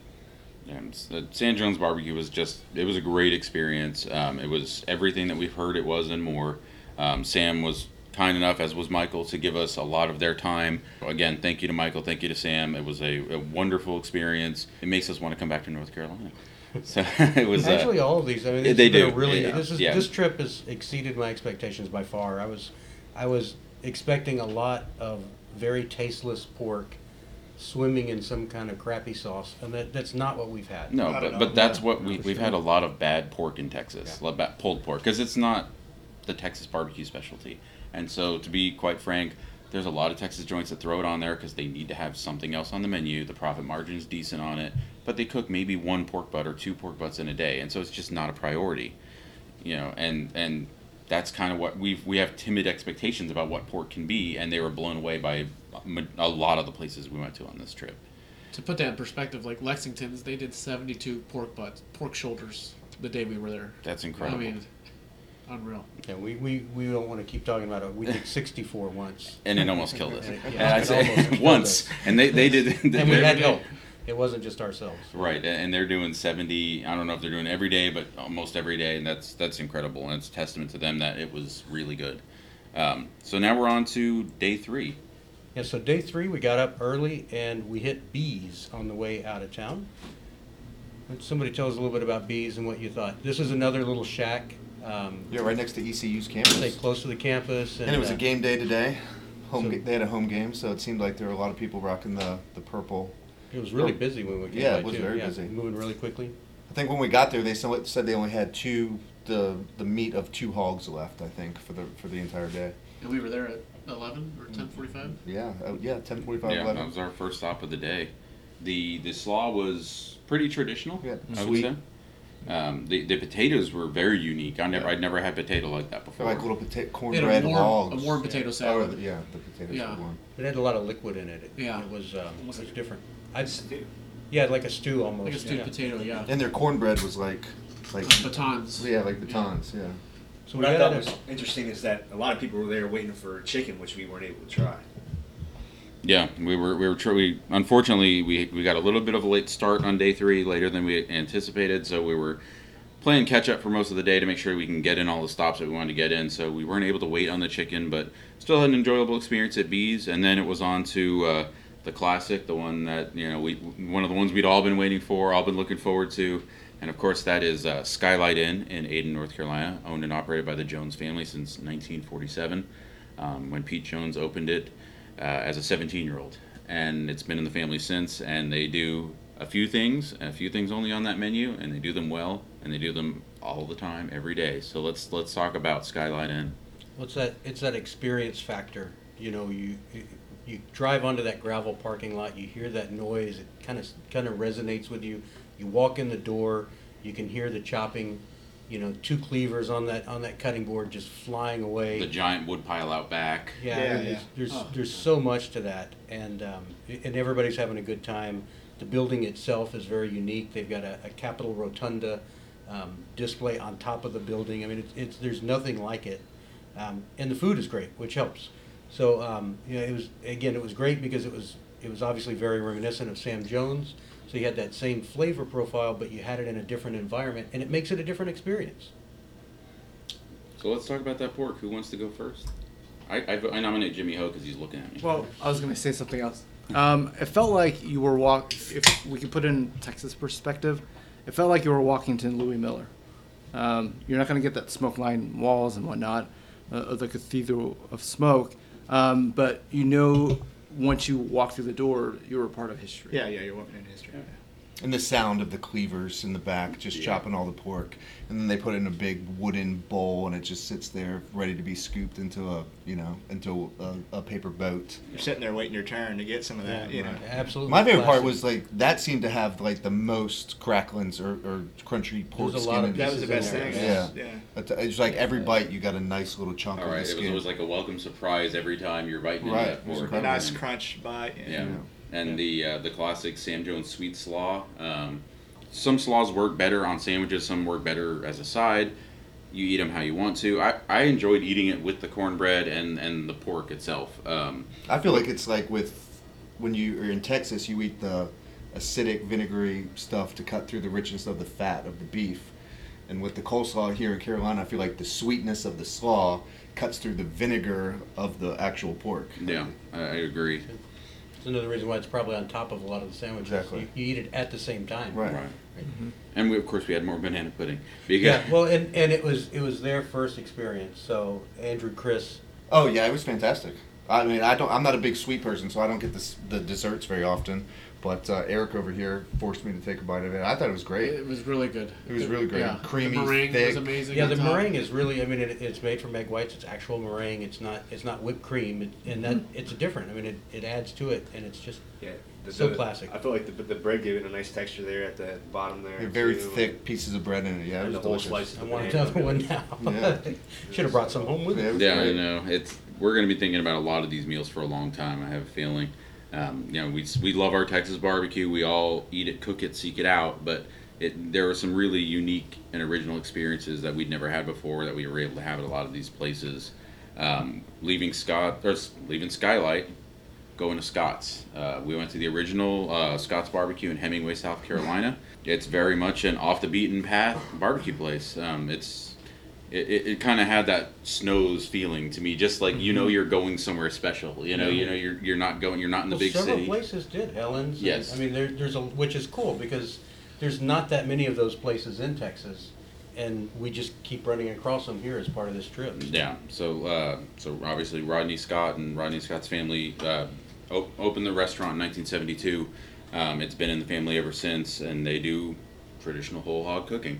And uh, Sam Jones barbecue was just it was a great experience. Um, it was everything that we've heard it was and more. Um, Sam was kind enough, as was Michael, to give us a lot of their time. Again, thank you to Michael, thank you to Sam. It was a, a wonderful experience. It makes us want to come back to North Carolina. [laughs] So it was uh, Actually, all of these. I mean, this they do, really. yeah, This is yeah. this trip has exceeded my expectations by far. I was, I was expecting a lot of very tasteless pork, swimming in some kind of crappy sauce, and that that's not what we've had. No, Not but, at but that's Yeah, what we, for we've sure. had a lot of bad pork in Texas, a lot of bad pulled pork, because it's not the Texas barbecue specialty. And so, to be quite frank, there's a lot of Texas joints that throw it on there because they need to have something else on the menu. The profit margin is decent on it, but they cook maybe one pork butt or two pork butts in a day, and so it's just not a priority. You know, and and that's kind of what we've we have timid expectations about what pork can be, and they were blown away by a lot of the places we went to on this trip. To put that in perspective, like Lexington's, they did 72 pork butts, pork shoulders the day we were there. That's incredible. I mean, Unreal. Yeah, we, we, we don't want to keep talking about it. We did 64 once. [laughs] and it almost killed us. [laughs] And it- And yeah, I it say [laughs] killed once, us. and they they did. And we had help. It wasn't just ourselves. Right, and they're doing seventy. I don't know if they're doing every day, but almost every day, and that's that's incredible, and it's a testament to them that it was really good. Um, so now we're on to day three. Yeah, so day three, we got up early and we hit Bees on the way out of town. Would somebody tell us a little bit about Bees and what you thought? This is another little shack, um, Yeah, right next to ECU's stay campus. close to the campus. And it was uh, a game day today. Home, So- ga- they had a home game, so it seemed like there were a lot of people rocking the, the purple. It was really busy when we came Yeah, by it was too. very Yeah, busy. Moving really quickly. I think when we got there, they somewhat said they only had two the the meat of two hogs left. I think for the for the entire day. And we were there at 11 or 10:45. Yeah, uh, yeah, ten forty five. Yeah, that was our first stop of the day. The the slaw was pretty traditional. Yeah, I sweet. would say. Um, the the potatoes were very unique. I never I'd never had potato like that They're before. like little pota- They had cornbread a warm, hogs. a warm potato Oh, salad. the- yeah, the potatoes Yeah. were warm. It had a lot of liquid in it. It- Yeah. It was, um, it Almost was like- different. I'd, yeah, like a stew almost. like a stewed yeah. potato, yeah. And their cornbread was like, like Batons. yeah, like batons. Yeah. So What we I got thought out was interesting is that a lot of people were there waiting for chicken, which we weren't able to try. Yeah, we were we were tr- we unfortunately we we got a little bit of a late start on day three, later than we anticipated. So we were playing catch up for most of the day to make sure we can get in all the stops that we wanted to get in. So we weren't able to wait on the chicken, but still had an enjoyable experience at Bees. And then it was on to uh, the classic, the one that you know we one of the ones we'd all been waiting for, all been looking forward to. And of course, that is uh, Skylight Inn in Ayden, North Carolina, owned and operated by the Jones family since 1947, um, when Pete Jones opened it uh, as a 17 year old. And it's been in the family since, and they do a few things, a few things only on that menu, and they do them well, and they do them all the time, every day. So let's let's talk about Skylight Inn. What's that? It's that experience factor. You know, you you- you drive onto that gravel parking lot, you hear that noise, it kind of kind of resonates with you. You walk in the door, you can hear the chopping. You know, two cleavers on that on that cutting board just flying away. The giant wood pile out back. Yeah, Yeah, there's, yeah. there's Oh. there's so much to that, and um, and everybody's having a good time. The building itself is very unique. They've got a, a Capitol Rotunda um, display on top of the building. I mean, it's, it's there's nothing like it, um, and the food is great, which helps. So um, you know, it was again, it was great because it was it was obviously very reminiscent of Sam Jones. So you had that same flavor profile, but you had it in a different environment, and it makes it a different experience. So let's talk about that pork. Who wants to go first? I, I, I nominate Jimmy Ho because he's looking at me. Well, I was going to say something else. Um, it felt like you were walk. If we could put it in Texas perspective, it felt like you were walking to Louie Mueller. Um, you're not going to get that smoke line walls and whatnot uh, of the cathedral of smoke, um, but you know once you walk through the door, you're a part of history. Yeah, yeah, you're walking in history. And the sound of the cleavers in the back just Yeah. chopping all the pork, and then they put it in a big wooden bowl, and it just sits there ready to be scooped into a you know into a, a paper boat. You're sitting there waiting your turn to get some of that. you know. Absolutely. My favorite part was like that seemed to have like the most cracklings or, or crunchy pork There's a skin. lot of That was the best thing. Yeah. yeah. But It's like every bite you got a nice little chunk All of right, the it was skin. always like a welcome surprise every time you're biting into that it was pork. A nice crunch bite. Yeah. Yeah. And the uh, the classic Sam Jones sweet slaw. Um, some slaws work better on sandwiches. Some work better as a side. You eat them how you want to. I, I enjoyed eating it with the cornbread and, and the pork itself. Um, I feel like it's like with when you are in Texas, you eat the acidic, vinegary stuff to cut through the richness of the fat of the beef. And with the coleslaw here in Carolina, I feel like the sweetness of the slaw cuts through the vinegar of the actual pork. yeah, I agree. It's another reason why it's probably on top of a lot of the sandwiches. Exactly. You, you eat it at the same time. Right. Right. Mm-hmm. And we of course we had more banana pudding. Yeah. Well, and, and it was it was their first experience. So Andrew, Chris, Oh yeah, it was fantastic. I mean, I don't. I'm not a big sweet person, so I don't get this, the desserts very often. But uh, Eric over here forced me to take a bite of it. I thought it was great. It was really good. It was really great. Creamy, the meringue thick. was amazing. yeah, the top. meringue is really. I mean, it, it's made from egg whites. It's actual meringue. It's not it's not whipped cream, it, and that it's different. I mean, it, it adds to it, and it's just Yeah. The, So the- classic. I feel like the, the bread gave it a nice texture there at the bottom there. They're very too, thick pieces of bread in it. Yeah, it was the whole delicious. slice. I want another one now. Yeah. [laughs] Should have brought some home with me. was yeah, I know it's we're gonna be thinking about a lot of these meals for a long time. I have a feeling. Um, you know, we we love our Texas barbecue. We all eat it, cook it, seek it out. But it there were some really unique and original experiences that we'd never had before that we were able to have at a lot of these places. Um, leaving Scott or leaving Skylight, going to Scott's. Uh, we went to the original uh, Scott's Barbecue in Hemingway, South Carolina. It's very much an off the beaten path barbecue place. Um, it's it, it, it kind of had that Snow's feeling to me, just like you know you're going somewhere special. You know, you know you're you're not going, you're not in the Well, big several city. places did Helen's. and- Yes. I mean, there, there's a which is cool because there's not that many of those places in Texas, and we just keep running across them here as part of this trip. Yeah. So uh, so obviously Rodney Scott and Rodney Scott's family uh, op- opened the restaurant in 1972. Um, it's been in the family ever since, and they do traditional whole hog cooking.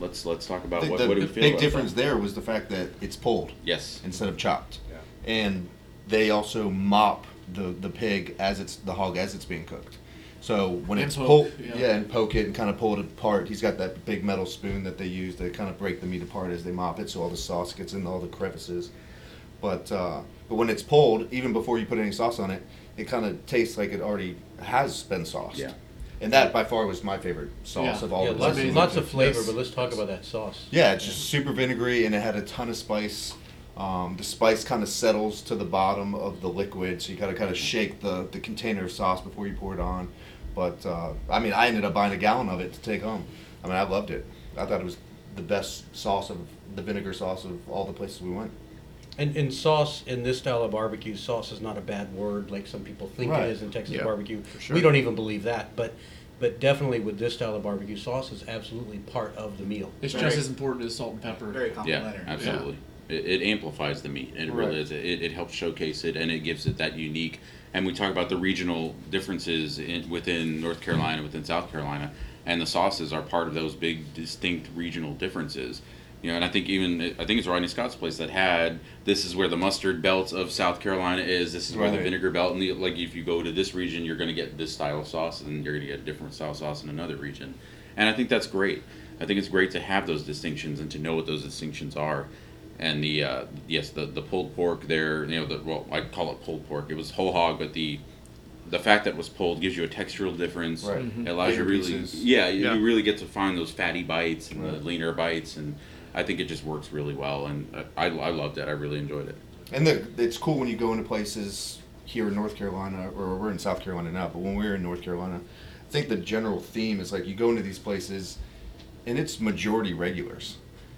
Let's let's talk about The, what, the what do we feel big about difference that? there was the fact that it's pulled Yes. instead of chopped, and they also mop the the pig as it's the hog as it's being cooked. So when And it's poke, pulled, yeah. yeah. and poke it and kind of pull it apart. He's got that big metal spoon that they use to kind of break the meat apart as they mop it, so all the sauce gets in all the crevices. But uh, but when it's pulled, even before you put any sauce on it, it kind of tastes like it already has been sauced. Yeah. And that by far was my favorite sauce Yeah. of all Yeah, the lots, amazing. lots of flavor, Yes. but let's talk about that sauce. Yeah, it's just super vinegary and it had a ton of spice. Um, the spice kind of settles to the bottom of the liquid, so you gotta kind of shake the, the container of sauce before you pour it on. But uh, I mean, I ended up buying a gallon of it to take home. I mean, I loved it. I thought it was the best sauce of the vinegar sauce of all the places we went. And, and sauce in this style of barbecue, sauce is not a bad word like some people think Right. it is in Texas Yeah, barbecue. sure. We don't even believe that, but but definitely with this style of barbecue, sauce is absolutely part of the meal. It's Very- just as important as salt and pepper. Very Yeah, complimentary. absolutely. It, it amplifies the meat. It really Right. is. It, it helps showcase it, and it gives it that unique. And we talk about the regional differences in, within North Carolina, within South Carolina, and the sauces are part of those big, distinct regional differences. You know, and I think even I think it's Rodney Scott's place that had this is where the mustard belt of South Carolina is. This is where the vinegar belt, and the, like if you go to this region, you're going to get this style of sauce, and you're going to get a different style of sauce in another region. And I think that's great. I think it's great to have those distinctions and to know what those distinctions are. And the uh, yes, the the pulled pork there, you know, the well, I call it pulled pork. It was whole hog, but the the fact that it was pulled gives you a textural difference. Right. It allows you Bigger really, pieces. yeah, you, Yeah. you really get to find those fatty bites and the leaner bites, and I think it just works really well. And uh, I, I loved it. I really enjoyed it. And the, it's cool when you go into places here in North Carolina, or we're in South Carolina now, but when we were in North Carolina, I think the general theme is like you go into these places, and it's majority regulars.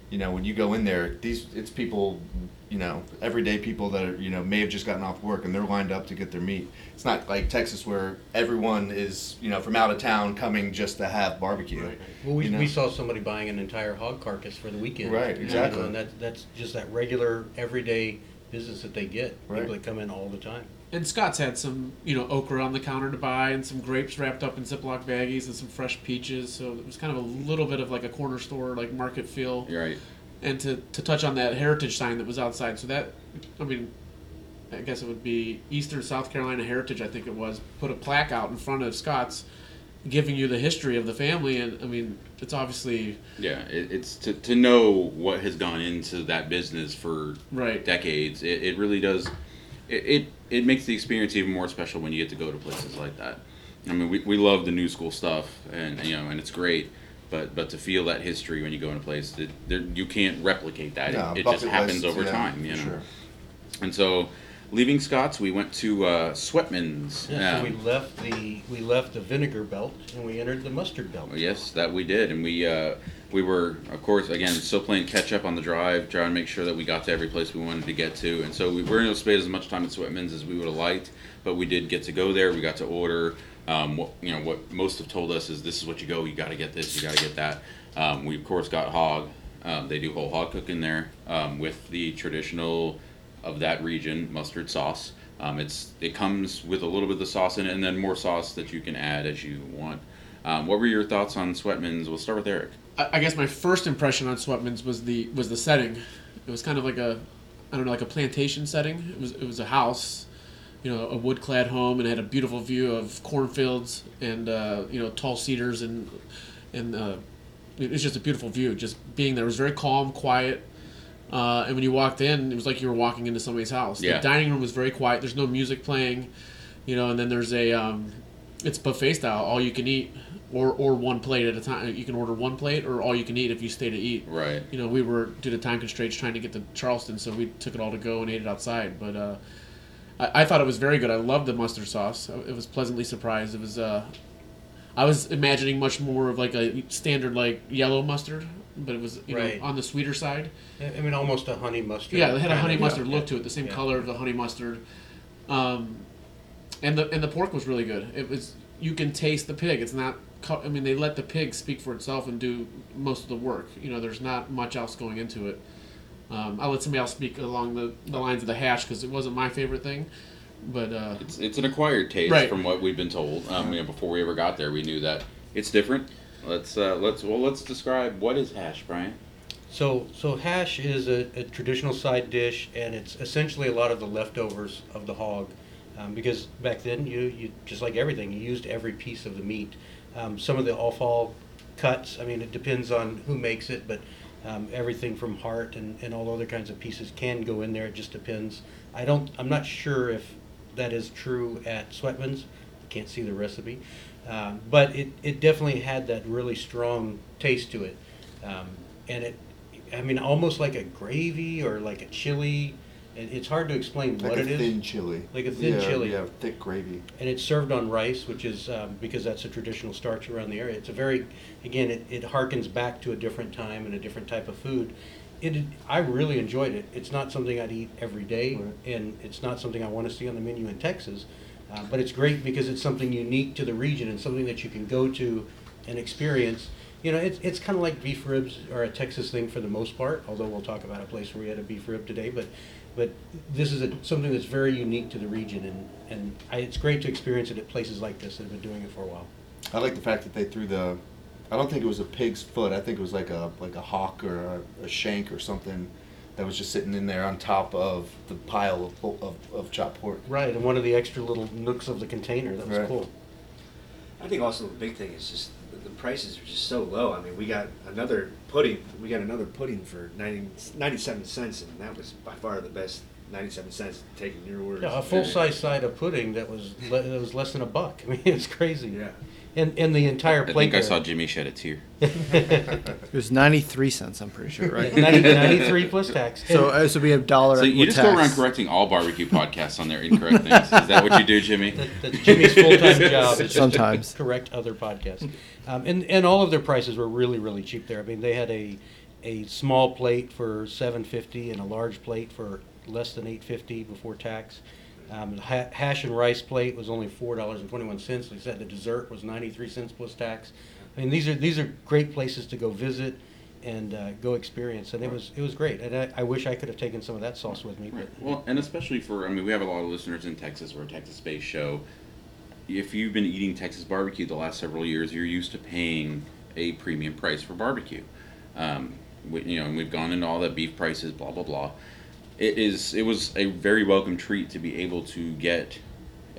You know, when you go in there, these it's people, you know, everyday people that are, you know may have just gotten off work and they're lined up to get their meat. It's not like Texas where everyone is, you know, from out of town coming just to have barbecue. Well, we, You know? we saw somebody buying an entire hog carcass for the weekend. Right, you know, exactly. And that, that's just that regular, everyday business that they get. Right. People that come in all the time. And Scott's had some, you know, okra on the counter to buy, and some grapes wrapped up in Ziploc baggies, and some fresh peaches. So it was kind of a little bit of like a corner store, like market feel. You're right. And to, to touch on that heritage sign that was outside, so that, I mean, I guess it would be Eastern South Carolina Heritage. I think it was put a plaque out in front of Scott's, giving you the history of the family, and I mean, it's obviously Yeah, it, it's to, to know what has gone into that business for right. decades. It, it really does. It, it it makes the experience even more special when you get to go to places like that. I mean, we, we love the new school stuff, and you know, and it's great. But but to feel that history when you go in a place, it, there, you can't replicate that. Yeah, it it just happens list, over yeah, time, you know. sure. And so, leaving Scott's, we went to uh, Sweatman's. Yeah, Um, so we left the we left the vinegar belt and we entered the mustard belt. Yes, that we did, and we uh, we were, of course, again still playing catch up on the drive, trying to make sure that we got to every place we wanted to get to, and so we weren't able to spend as much time at Sweatman's as we would have liked, but we did get to go there. We got to order. Um, what you know, what most have told us is this is what you go. You got to get this. You got to get that. Um, we of course got hog. Um, they do whole hog cooking there um, with the traditional of that region mustard sauce. Um, it's it comes with a little bit of the sauce in it, and then more sauce that you can add as you want. Um, what were your thoughts on Sweatman's? We'll start with Eric. I, I guess my first impression on Sweatman's was the was the setting. It was kind of like a, I don't know, like a plantation setting. It was it was a house, you know, a wood clad home, and it had a beautiful view of cornfields and uh, you know tall cedars and and uh, it was just a beautiful view. Just being there it was very calm, quiet. Uh, and when you walked in, it was like you were walking into somebody's house. Yeah. The dining room was very quiet. There's no music playing, you know. And then there's a, um, it's buffet style, all you can eat. Or or one plate at a time. You can order one plate or all you can eat if you stay to eat. Right. You know, we were due to time constraints trying to get to Charleston, so we took it all to go and ate it outside. But uh, I, I thought it was very good. I loved the mustard sauce. It was pleasantly surprised. It was. Uh, I was imagining much more of like a standard like yellow mustard, but it was you Right. know on the sweeter side. I mean, almost a honey mustard. Yeah, they had a honey of- mustard yeah. look to it, the same Yeah. color of the honey mustard. Um, and the and the pork was really good. It was you can taste the pig. It's not. Co- I mean, they let the pig speak for itself and do most of the work. You know, there's not much else going into it. Um, I'll let somebody else speak along the, the lines of the hash because it wasn't my favorite thing. But uh, It's, it's an acquired taste Right. from what we've been told. Um, you know, before we ever got there, we knew that it's different. Let's uh, let's well let's describe what is hash, Brian. So, so hash is a, a traditional side dish, and it's essentially a lot of the leftovers of the hog. Um, because back then, you, you just like everything, you used every piece of the meat. Um, some of the offal cuts, I mean, it depends on who makes it, but um, everything from heart and, and all other kinds of pieces can go in there. It just depends. I don't. I'm not sure if that is true at Sweatman's. Can't see the recipe, um, but it, it definitely had that really strong taste to it, um, and it. I mean, almost like a gravy or like a chili. It, it's hard to explain Like what a it is. thin chili. Like a thin yeah, chili. Yeah, thick gravy. and it's served on rice, which is um, because that's a traditional starch around the area. It's a very, again, it, it harkens back to a different time and a different type of food. It, I really enjoyed it. It's not something I'd eat every day, Right. and it's not something I want to see on the menu in Texas. Uh, but it's great because it's something unique to the region and something that you can go to and experience. You know, it's, it's kind of like beef ribs are a Texas thing for the most part, although we'll talk about a place where we had a beef rib today. But, but this is a, something that's very unique to the region, and, and I, it's great to experience it at places like this that have been doing it for a while. I like the fact that they threw the. I don't think it was a pig's foot. I think it was like a like a hawk or a, a shank or something that was just sitting in there on top of the pile of, of, of chopped pork. Right, and one of the extra little nooks of the container, that was Right. cool. I think also the big thing is just the- the prices are just so low. I mean, we got another pudding. We got another pudding for 90, 97 cents, and that was by far the best 97 cents. Taking your word. Yeah, a full-size side of pudding that was, le- that was less than a buck. [laughs] I mean, it's crazy. Yeah. And, and the entire plate. I plate think I saw Jimmy shed a tear. [laughs] It was 93 cents, I'm pretty sure, right? [laughs] 90 93 plus tax. so, And- uh, so we have dollar So you with just go around tax. correcting all barbecue podcasts on their incorrect things. Is that what you do, Jimmy? That- That's Jimmy's full-time [laughs] job. is just to Sometimes. Correct other podcasts. Um, and, and all of their prices were really, really cheap there. I mean, they had a, a small plate for seven fifty and a large plate for less than eight fifty before tax. Um, the ha- hash and rice plate was only four dollars and twenty-one cents. They said the dessert was ninety-three cents plus tax. I mean, these are, these are great places to go visit and, uh, go experience. And it was, it was great. And I, I wish I could have taken some of that sauce with me. Right. Well, and especially for, I mean, we have a lot of listeners in Texas. We're a Texas-based show. If you've been eating Texas barbecue the last several years, you're used to paying a premium price for barbecue. Um, we, you know, and we've gone into all the beef prices, blah blah blah. It is. It was a very welcome treat to be able to get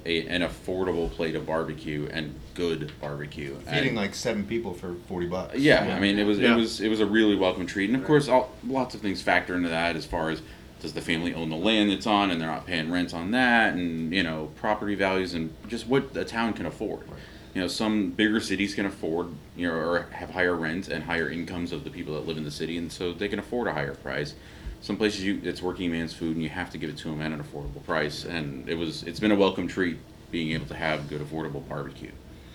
a, an affordable plate of barbecue and good barbecue. Feeding And- like seven people for forty bucks. yeah, I mean, it was Yeah. it was it was a really welcome treat, and of course, all, lots of things factor into that as far as does the family own the land it's on, and they're not paying rent on that, and you know, property values, and just what the town can afford. You know, some bigger cities can afford, you know, or have higher rents and higher incomes of the people that live in the city, and so they can afford a higher price. Some places you it's working man's food, and you have to give it to them at an affordable price, and it was it's been a welcome treat being able to have good affordable barbecue.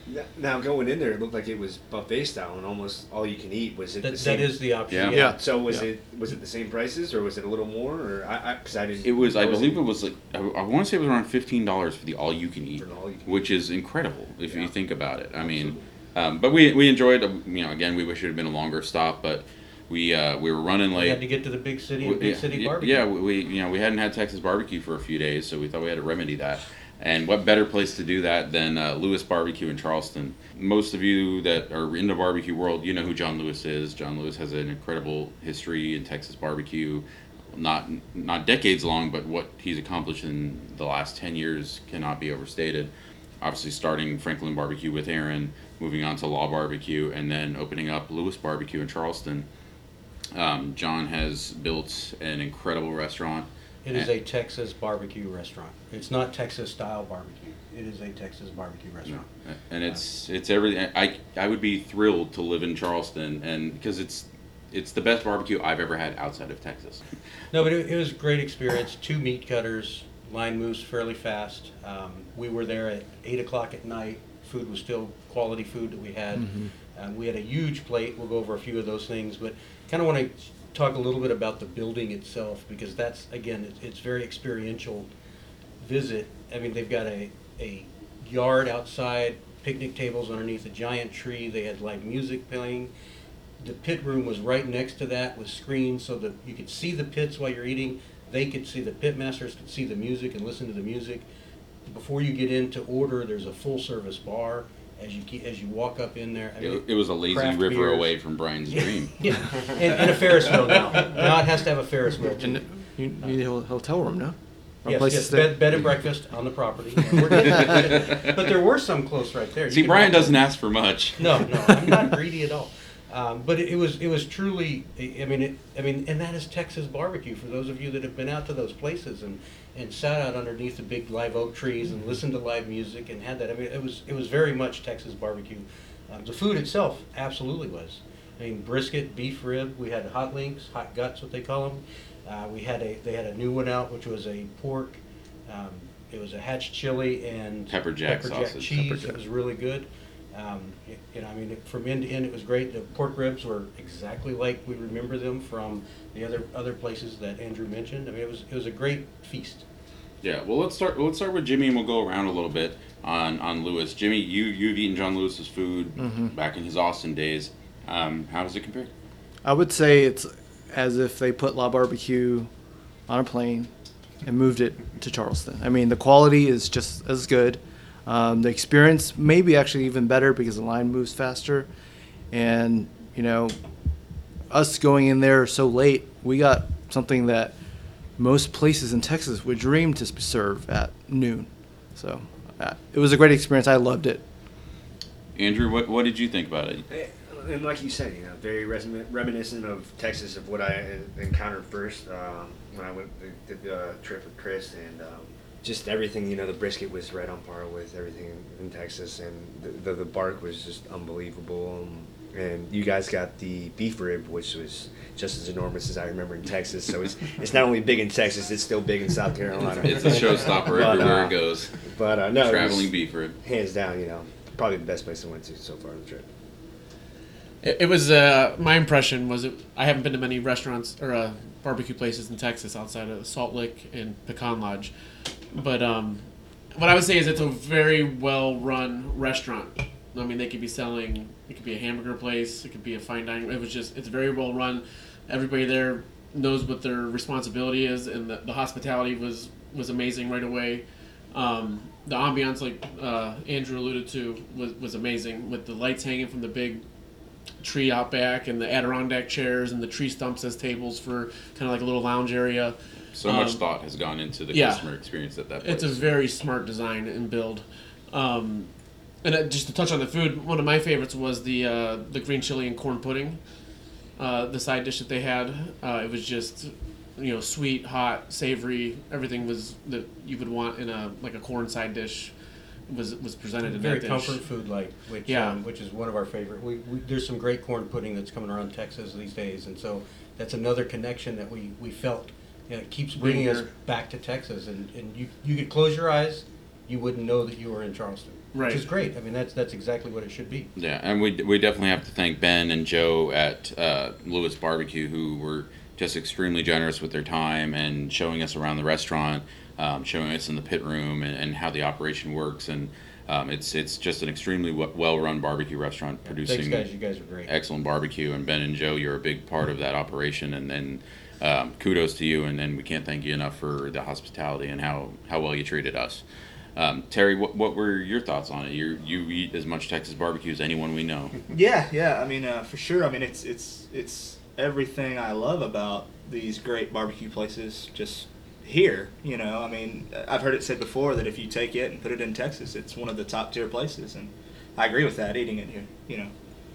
N- Now going in there, it looked like it was buffet style, and almost all you can eat. Was it That, the same? that is the option. Yeah. Yeah. So was Yeah. it was it the same prices, or was it a little more, or I because I, didn't. It was, I believe it was like, I, I want to say it was around fifteen dollars for the all you can eat, For the all you can which is incredible if you think about it. I mean, um, but we we enjoyed. uh, You know, again, we wish it had been a longer stop, but we uh, we were running late. We had to get to the big city We- big yeah, city barbecue. Yeah, we, you know we hadn't had Texas barbecue for a few days, so we thought we had to remedy that. And what better place to do that than uh, Lewis Barbecue in Charleston? Most of you that are in the barbecue world, you know who John Lewis is. John Lewis has an incredible history in Texas barbecue, not not decades long, but what he's accomplished in the last ten years cannot be overstated. Obviously, starting Franklin Barbecue with Aaron, moving on to La Barbecue, and then opening up Lewis Barbecue in Charleston. Um, John has built an incredible restaurant It is a Texas barbecue restaurant. It's not Texas style barbecue. It is a Texas barbecue restaurant. and it's it's everything. I I would be thrilled to live in Charleston, and because it's it's the best barbecue I've ever had outside of Texas. No, but it, it was a great experience. Two meat cutters, line moves fairly fast. Um, we were there at eight o'clock at night. Food was still quality food that we had. Um, we had a huge plate. We'll go over a few of those things, but kind of want to talk a little bit about the building itself because that's again, it's, it's very experiential visit. I mean, they've got a, a yard outside, picnic tables underneath a giant tree. They had live music playing. The pit room was right next to that with screens so that you could see the pits while you're eating. They could see the pit masters could see the music and listen to the music. Before you get in to order, there's a full service bar. As you ke- as you walk up in there, I mean, It, it was a lazy craft river beers. away from Brian's dream. [laughs] Yeah, and, and a Ferris wheel now. Now it has to have a Ferris wheel. too. And you need a ho- hotel room, no? Or a Yes, place to yes, stay? bed, bed and breakfast on the property. And we're getting- [laughs] [laughs] but there were some close right there. You See, could Brian walk- doesn't ask for much. No, no, I'm not greedy at all. Um, but it, it was it was truly. I mean, it, I mean, and that is Texas barbecue. For those of you that have been out to those places and and sat out underneath the big live oak trees and listened to live music and had that. I mean, it was it was very much Texas barbecue. Um, the food itself absolutely was. I mean, brisket, beef rib. We had hot links, hot guts, what they call them. Uh, we had a they had a new one out, which was a pork. Um, it was a hatch chili and Pepper jack sausage. cheese. Pepper It was really good. Um, y- you know, I mean, it- from end to end, it was great. The pork ribs were exactly like we remember them from the other other places that Andrew mentioned. I mean, it was it was a great feast. Yeah, well, let's start. Let's start with Jimmy, and we'll go around a little bit on on Lewis. Jimmy, you you've eaten John Lewis's food Mhm. back in his Austin days. Um, how does it compare? I would say it's as if they put La Barbecue on a plane and moved it to Charleston. I mean, the quality is just as good. Um, the experience may be actually even better because the line moves faster. And, you know, us going in there so late, we got something that most places in Texas would dream to serve at noon. So uh, it was a great experience. I loved it. Andrew, what what did you think about it? Eh, And like you said, you know, very remin- reminiscent of Texas of what I encountered first um, when I went did the uh, trip with Chris, and um, just everything. You know, the brisket was right on par with everything in, in Texas, and the, the the bark was just unbelievable. Um, and you guys got the beef rib, which was just as enormous as I remember in Texas. So it's it's not only big in Texas, it's still big in South Carolina. It's a showstopper But, everywhere uh, it goes. But uh, no, it was Traveling beef rib. hands down. You know, probably the best place I went to so far on the trip. It, it was uh, my impression was it, I haven't been to many restaurants or uh, barbecue places in Texas outside of Salt Lick and Pecan Lodge, but um, what I would say is it's a very well run restaurant. I mean, they could be selling. It could be a hamburger place. It could be a fine dining. It was just it's very well run. Everybody there knows what their responsibility is, and the, the hospitality was was amazing right away. Um, the ambiance, like uh, Andrew alluded to, was, was amazing with the lights hanging from the big tree out back and the Adirondack chairs and the tree stumps as tables for kind of like a little lounge area. So much Um, thought has gone into the yeah. customer experience at that place. It's a very smart design and build. Um, and uh, just to touch on the food, one of my favorites was the uh, the green chili and corn pudding. Uh, the side dish that they had, uh, it was just you know sweet, hot, savory. Everything was that you would want in a like a corn side dish was was presented in Very that dish. comfort food like, which Yeah. um, which is one of our favorite. We, we there's some great corn pudding that's coming around Texas these days, and so that's another connection that we we felt. You know, it keeps bringing us back to Texas, and, and you you could close your eyes, you wouldn't know that you were in Charleston, Right. which is great. I mean, that's that's exactly what it should be. Yeah, and we we definitely have to thank Ben and Joe at uh, Lewis Barbecue who were just extremely generous with their time and showing us around the restaurant, um, showing us in the pit room and, and how the operation works. And um, it's it's just an extremely w- well-run barbecue restaurant producing Thanks, guys. You guys are great. excellent barbecue. And Ben and Joe, you're a big part of that operation. And then um, kudos to you. And then we can't thank you enough for the hospitality and how, how well you treated us. Um, Terry, what, what were your thoughts on it? You you eat as much Texas barbecue as anyone we know. [laughs] Yeah, yeah. I mean, uh, for sure. I mean, it's it's it's everything I love about these great barbecue places. Just here, you know. I mean, I've heard it said before that if you take it and put it in Texas, it's one of the top tier places, and I agree with that. Eating it here, you know.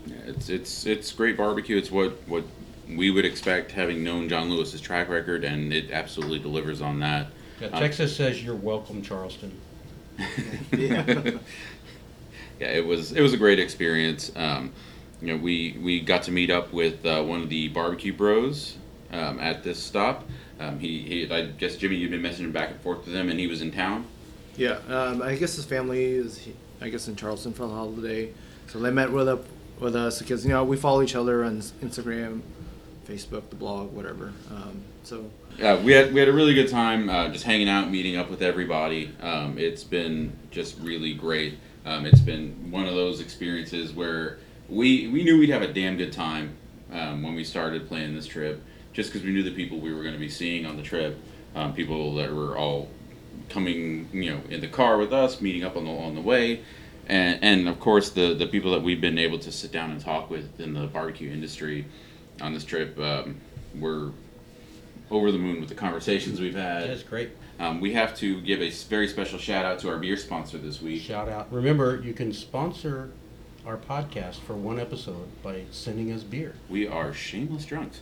Yeah, It's it's it's great barbecue. It's what what we would expect, having known John Lewis's track record, and it absolutely delivers on that. Yeah, Um, Texas says you're welcome, Charleston. [laughs] Yeah. yeah, it was it was a great experience. Um, you know, we we got to meet up with uh, one of the barbecue bros um, at this stop. Um, he, he, I guess Jimmy, you've been messaging back and forth with him, and he was in town. Yeah, um, I guess his family is, he- I guess, in Charleston for the holiday. So they met with up with us because you know we follow each other on Instagram, Facebook, the blog, whatever. Um, so Yeah, we had we had a really good time uh, just hanging out, meeting up with everybody. Um, it's been just really great. Um, it's been one of those experiences where we we knew we'd have a damn good time um, when we started planning this trip, just because we knew the people we were going to be seeing on the trip, um, people that were all coming, you know, in the car with us, meeting up on the on the way, and and of course the the people that we've been able to sit down and talk with in the barbecue industry on this trip. Um, were over the moon with the conversations we've had. That's great. Um, we have to give a s- very special shout out to our beer sponsor this week. Shout out. Remember, you can sponsor our podcast for one episode by sending us beer. We are shameless drunks.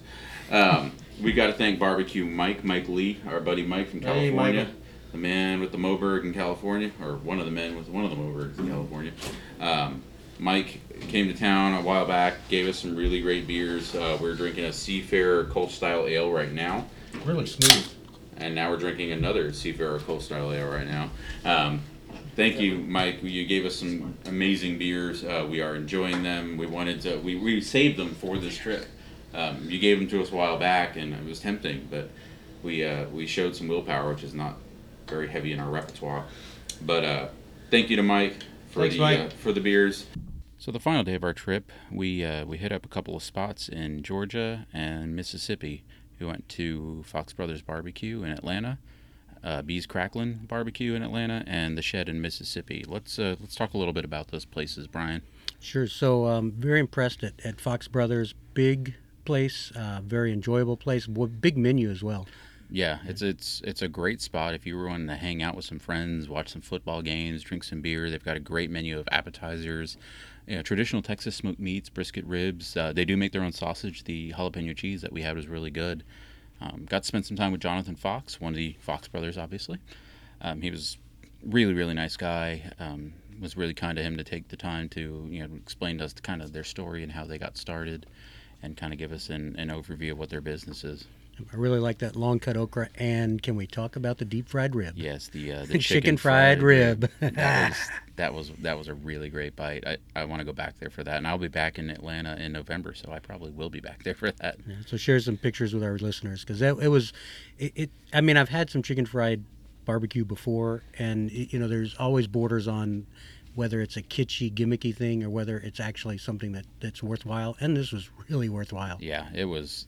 Um, we got to thank Barbecue Mike, Mike Lee, our buddy Mike from Hey, California, Michael. the man with the Moberg in California, or one of the men with one of the Mobergs in California. Um, Mike came to town a while back, gave us some really great beers. Uh, we're drinking a Seafarer Kölsch Style Ale right now. Really smooth. and now we're drinking another Seafarer Kölsch Style Ale right now. Um, thank you, Mike. You gave us some amazing beers. Uh, we are enjoying them. We wanted to. We, we saved them for this trip. Um, you gave them to us a while back, and it was tempting, but we uh, we showed some willpower, which is not very heavy in our repertoire. But uh, thank you to Mike for Thanks, the Mike. Uh, for the beers. So the final day of our trip, we uh, we hit up a couple of spots in Georgia and Mississippi. We went to Fox Brothers Barbecue in Atlanta, uh, Bees Cracklin Barbecue in Atlanta, and the Shed in Mississippi. Let's uh, let's talk a little bit about those places, Brian. Sure. So, um, very impressed at, at Fox Brothers. Big place, uh, very enjoyable place, big menu as well. Yeah, it's it's it's a great spot if you were wanting to hang out with some friends, watch some football games, drink some beer. They've got a great menu of appetizers, you know, traditional Texas smoked meats, brisket ribs. Uh, they do make their own sausage. The jalapeno cheese that we had was really good. Um, got to spend some time with Jonathan Fox, one of the Fox brothers, obviously. Um, he was really really nice guy. Um, was really kind of him to take the time to you know explain to us kind of their story and how they got started, and kind of give us an, an overview of what their business is. I really like that long cut okra. And can we talk about the deep fried rib? Yes, the uh, [laughs] the Chicken fried rib. that was that [laughs] was that was a really great bite. I, I want to go back there for that, and I'll be back in Atlanta in November, so I probably will be back [laughs] there for that. Yeah, so share some pictures with our listeners because it was, it, it. I mean, I've had some chicken fried barbecue before, and you know, there's always borders on whether it's a kitschy, gimmicky thing or whether it's actually something that that's worthwhile. And this was really worthwhile. Yeah, it was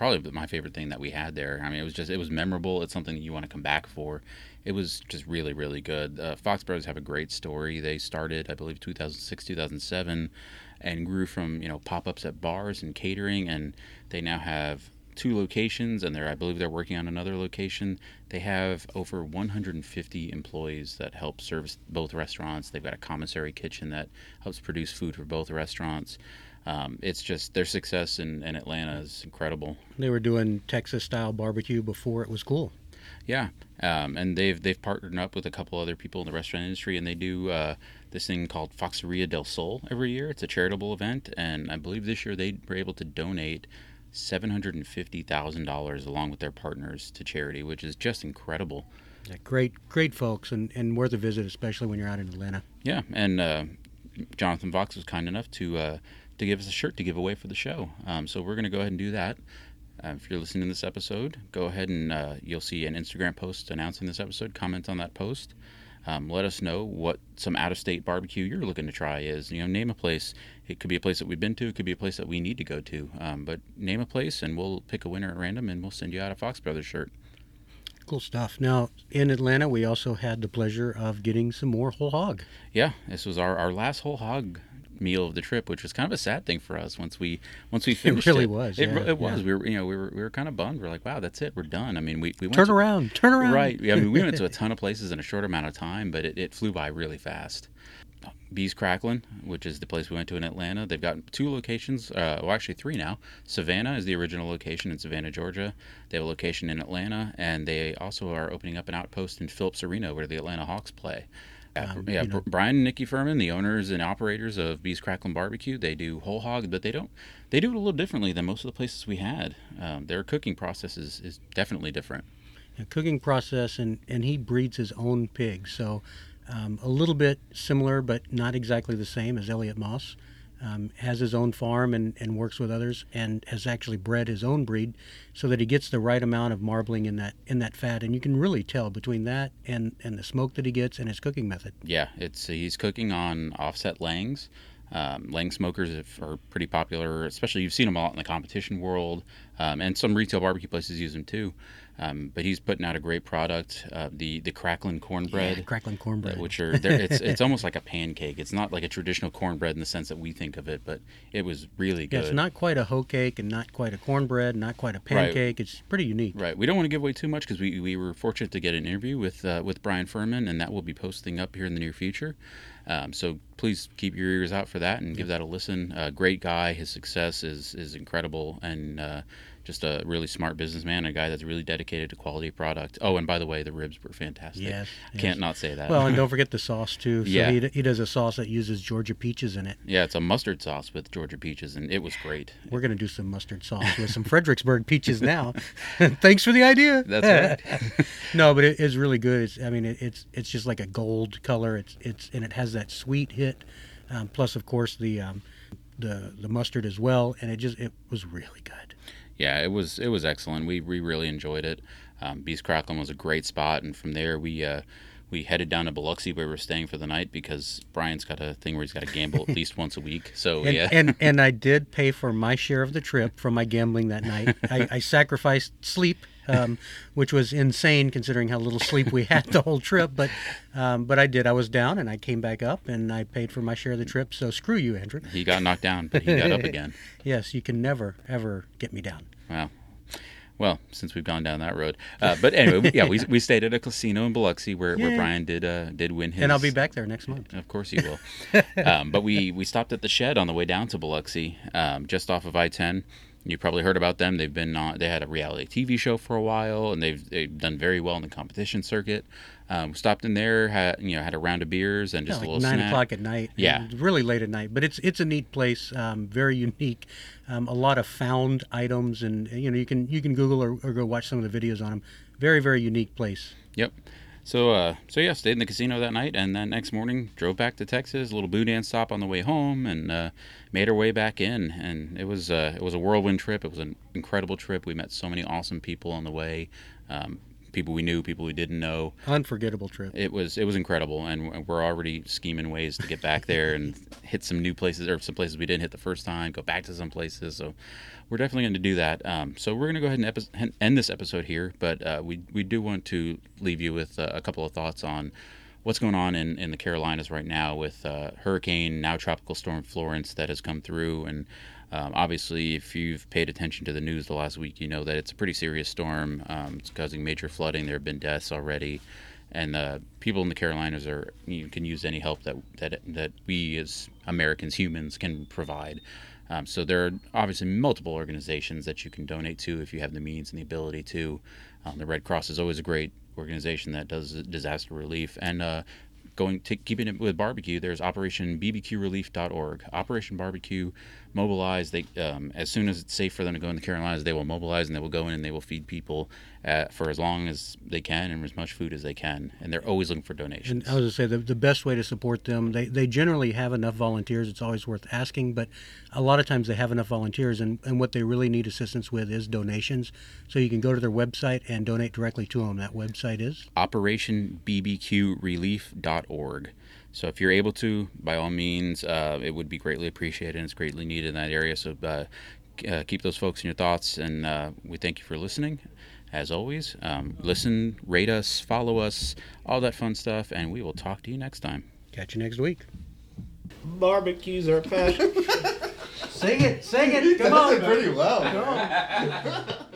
probably my favorite thing that we had there. I mean, it was just it was memorable. It's something you want to come back for. It was just really really good. Uh, Fox Brothers have a great story. They started, I believe, 2006 2007, and grew from you know pop ups at bars and catering, and they now have two locations and they're I believe they're working on another location. They have over 150 employees that help service both restaurants. They've got a commissary kitchen that helps produce food for both restaurants. Um, it's just their success in, in Atlanta is incredible. They were doing Texas style barbecue before it was cool. Yeah, um, and they've they've partnered up with a couple other people in the restaurant industry, and they do uh, this thing called Foxeria del Sol every year. It's a charitable event, and I believe this year they were able to donate seven hundred and fifty thousand dollars along with their partners to charity, which is just incredible. Yeah, great, great folks, and, and worth a visit, especially when you're out in Atlanta. Yeah, and uh, Jonathan Fox was kind enough to uh, to give us a shirt to give away for the show. Um, so we're going to go ahead and do that. Uh, if you're listening to this episode, go ahead and uh, you'll see an Instagram post announcing this episode. Comment on that post. Um, let us know what some out-of-state barbecue you're looking to try is. You know, name a place. It could be a place that we've been to. It could be a place that we need to go to. Um, but name a place, and we'll pick a winner at random, and we'll send you out a Fox Brothers shirt. Cool stuff. Now, in Atlanta, we also had the pleasure of getting some more whole hog. Yeah, this was our, our last whole hog meal of the trip, which was kind of a sad thing for us once we once we [laughs] finished. It really was, It, yeah, it was. yeah. We were you know we were we were kind of bummed. We're like, wow, that's it. We're done. I mean, we, we went Turn to- around, turn around. Right. I mean, we went to a [laughs] ton of places in a short amount of time, but it, it flew by really fast. Bees Cracklin, which is the place we went to in Atlanta. They've got two locations, uh, well, actually three now. Savannah is the original location in Savannah, Georgia. They have a location in Atlanta, and they also are opening up an outpost in Phillips Arena where the Atlanta Hawks play. Yeah, Um, yeah you know- Bryan and Nikki Furman, the owners and operators of Bees Cracklin Barbecue, they do whole hog, but they don't. They do it a little differently than most of the places we had. Um, their cooking process is, is definitely different. a cooking process, and, and he breeds his own pigs. So um, a little bit similar, but not exactly the same as Elliott Moss. Um, has his own farm and, and works with others, and has actually bred his own breed, so that he gets the right amount of marbling in that in that fat, and you can really tell between that and and the smoke that he gets and his cooking method. Yeah, it's he's cooking on offset langs. Um, lang smokers are pretty popular, especially you've seen them a lot in the competition world, um, and some retail barbecue places use them too. Um, but he's putting out a great product, uh, the the crackling cornbread, Yeah, crackling cornbread. which are it's it's [laughs] almost like a pancake. It's not like a traditional cornbread in the sense that we think of it, but it was really good. Yeah, it's not quite a hoe cake and not quite a cornbread, not quite a pancake. It's pretty unique. Right. We don't want to give away too much because we, we were fortunate to get an interview with uh, with Bryan Furman, and that will be posting up here in the near future. Um, so please keep your ears out for that and give that a listen. Uh, great guy. His success is is incredible, and uh, just a really smart businessman. A guy that's really dedicated to quality product. Oh, and by the way, the ribs were fantastic. Yes, yes. Can't not say that. Well, and don't [laughs] forget the sauce too. So Yeah. he, he does a sauce that uses Georgia peaches in it. yeah, it's a mustard sauce with Georgia peaches, and it was great. We're gonna do some mustard sauce with some Fredericksburg peaches now. [laughs] Thanks for the idea. That's right. [laughs] no, but it is really good. It's, I mean, it, it's it's just like a gold color. It's it's and it has that sweet hit, um, plus of course the um, the the mustard as well. And it just it was really good. Yeah, it was it was excellent. We we really enjoyed it. Um, Bees Cracklin was a great spot, and from there we uh, we headed down to Biloxi where we were staying for the night because Brian's got a thing where he's got to gamble at least once a week. So [laughs] And, yeah, and [laughs] and I did pay for my share of the trip from my gambling that night. I, I sacrificed sleep, um, which was insane considering how little sleep we had the whole trip. But um, but I did. I was down and I came back up and I paid for my share of the trip. So screw you, Andrew. he got knocked down, but he got up [laughs] again. Yes, you can never ever get me down. Wow. Well, since we've gone down that road, uh, but anyway, yeah, we, [laughs] we stayed at a casino in Biloxi where, where Brian did uh, did win his. And I'll be back there next month. Of course you will. [laughs] um, but we, we stopped at the shed on the way down to Biloxi, um, just off of I ten. You probably heard about them. They've been on. They had a reality TV show for a while, and they've they've done very well in the competition circuit. Um, stopped in there, had you know had a round of beers and Yeah, just like a little nine snack. o'clock at night. Yeah. really late at night. But it's it's a neat place, um, very unique. Um, a lot of found items, and you know you can you can Google or, or go watch some of the videos on them. Very very unique place. Yep. So uh, so yeah, stayed in the casino that night, and then next morning drove back to Texas. A little boudin stop on the way home, and uh, made our way back in. And it was uh, it was a whirlwind trip. It was an incredible trip. We met so many awesome people on the way. Um, people we knew, people we didn't know. Unforgettable trip. It was it was incredible, and we're already scheming ways to get back there and [laughs] hit some new places or some places we didn't hit the first time. Go back to some places, so we're definitely going to do that. Um, so we're going to go ahead and epi- end this episode here, but uh, we we do want to leave you with uh, a couple of thoughts on what's going on in, in the Carolinas right now with uh, hurricane now tropical storm Florence that has come through and. Um, obviously, if you've paid attention to the news the last week, you know that it's a pretty serious storm. Um, it's causing major flooding. There have been deaths already, and uh, people in the Carolinas are you can use any help that that that we as Americans, humans, can provide. Um, so there are obviously multiple organizations that you can donate to if you have the means and the ability to. Um, the Red Cross is always a great organization that does disaster relief, and uh, going to keeping it with barbecue, there's Operation BBQRelief.org. Operation Barbecue mobilize. They um, as soon as it's safe for them to go in the Carolinas, they will mobilize and they will go in and they will feed people uh, for as long as they can and as much food as they can. And they're always looking for donations. And I was going to say the, the best way to support them, they, they generally have enough volunteers. It's always worth asking, but a lot of times they have enough volunteers, and, and what they really need assistance with is donations. So you can go to their website and donate directly to them. That website is OperationBBQRelief.org. So if you're able to, by all means, uh, it would be greatly appreciated and it's greatly needed in that area. So uh, uh, keep those folks in your thoughts, and uh, we thank you for listening. As always, um, listen, rate us, follow us, all that fun stuff, and we will talk to you next time. Catch you next week. Barbecues are passion. [laughs] Sing it, sing it. He does it pretty well. [laughs]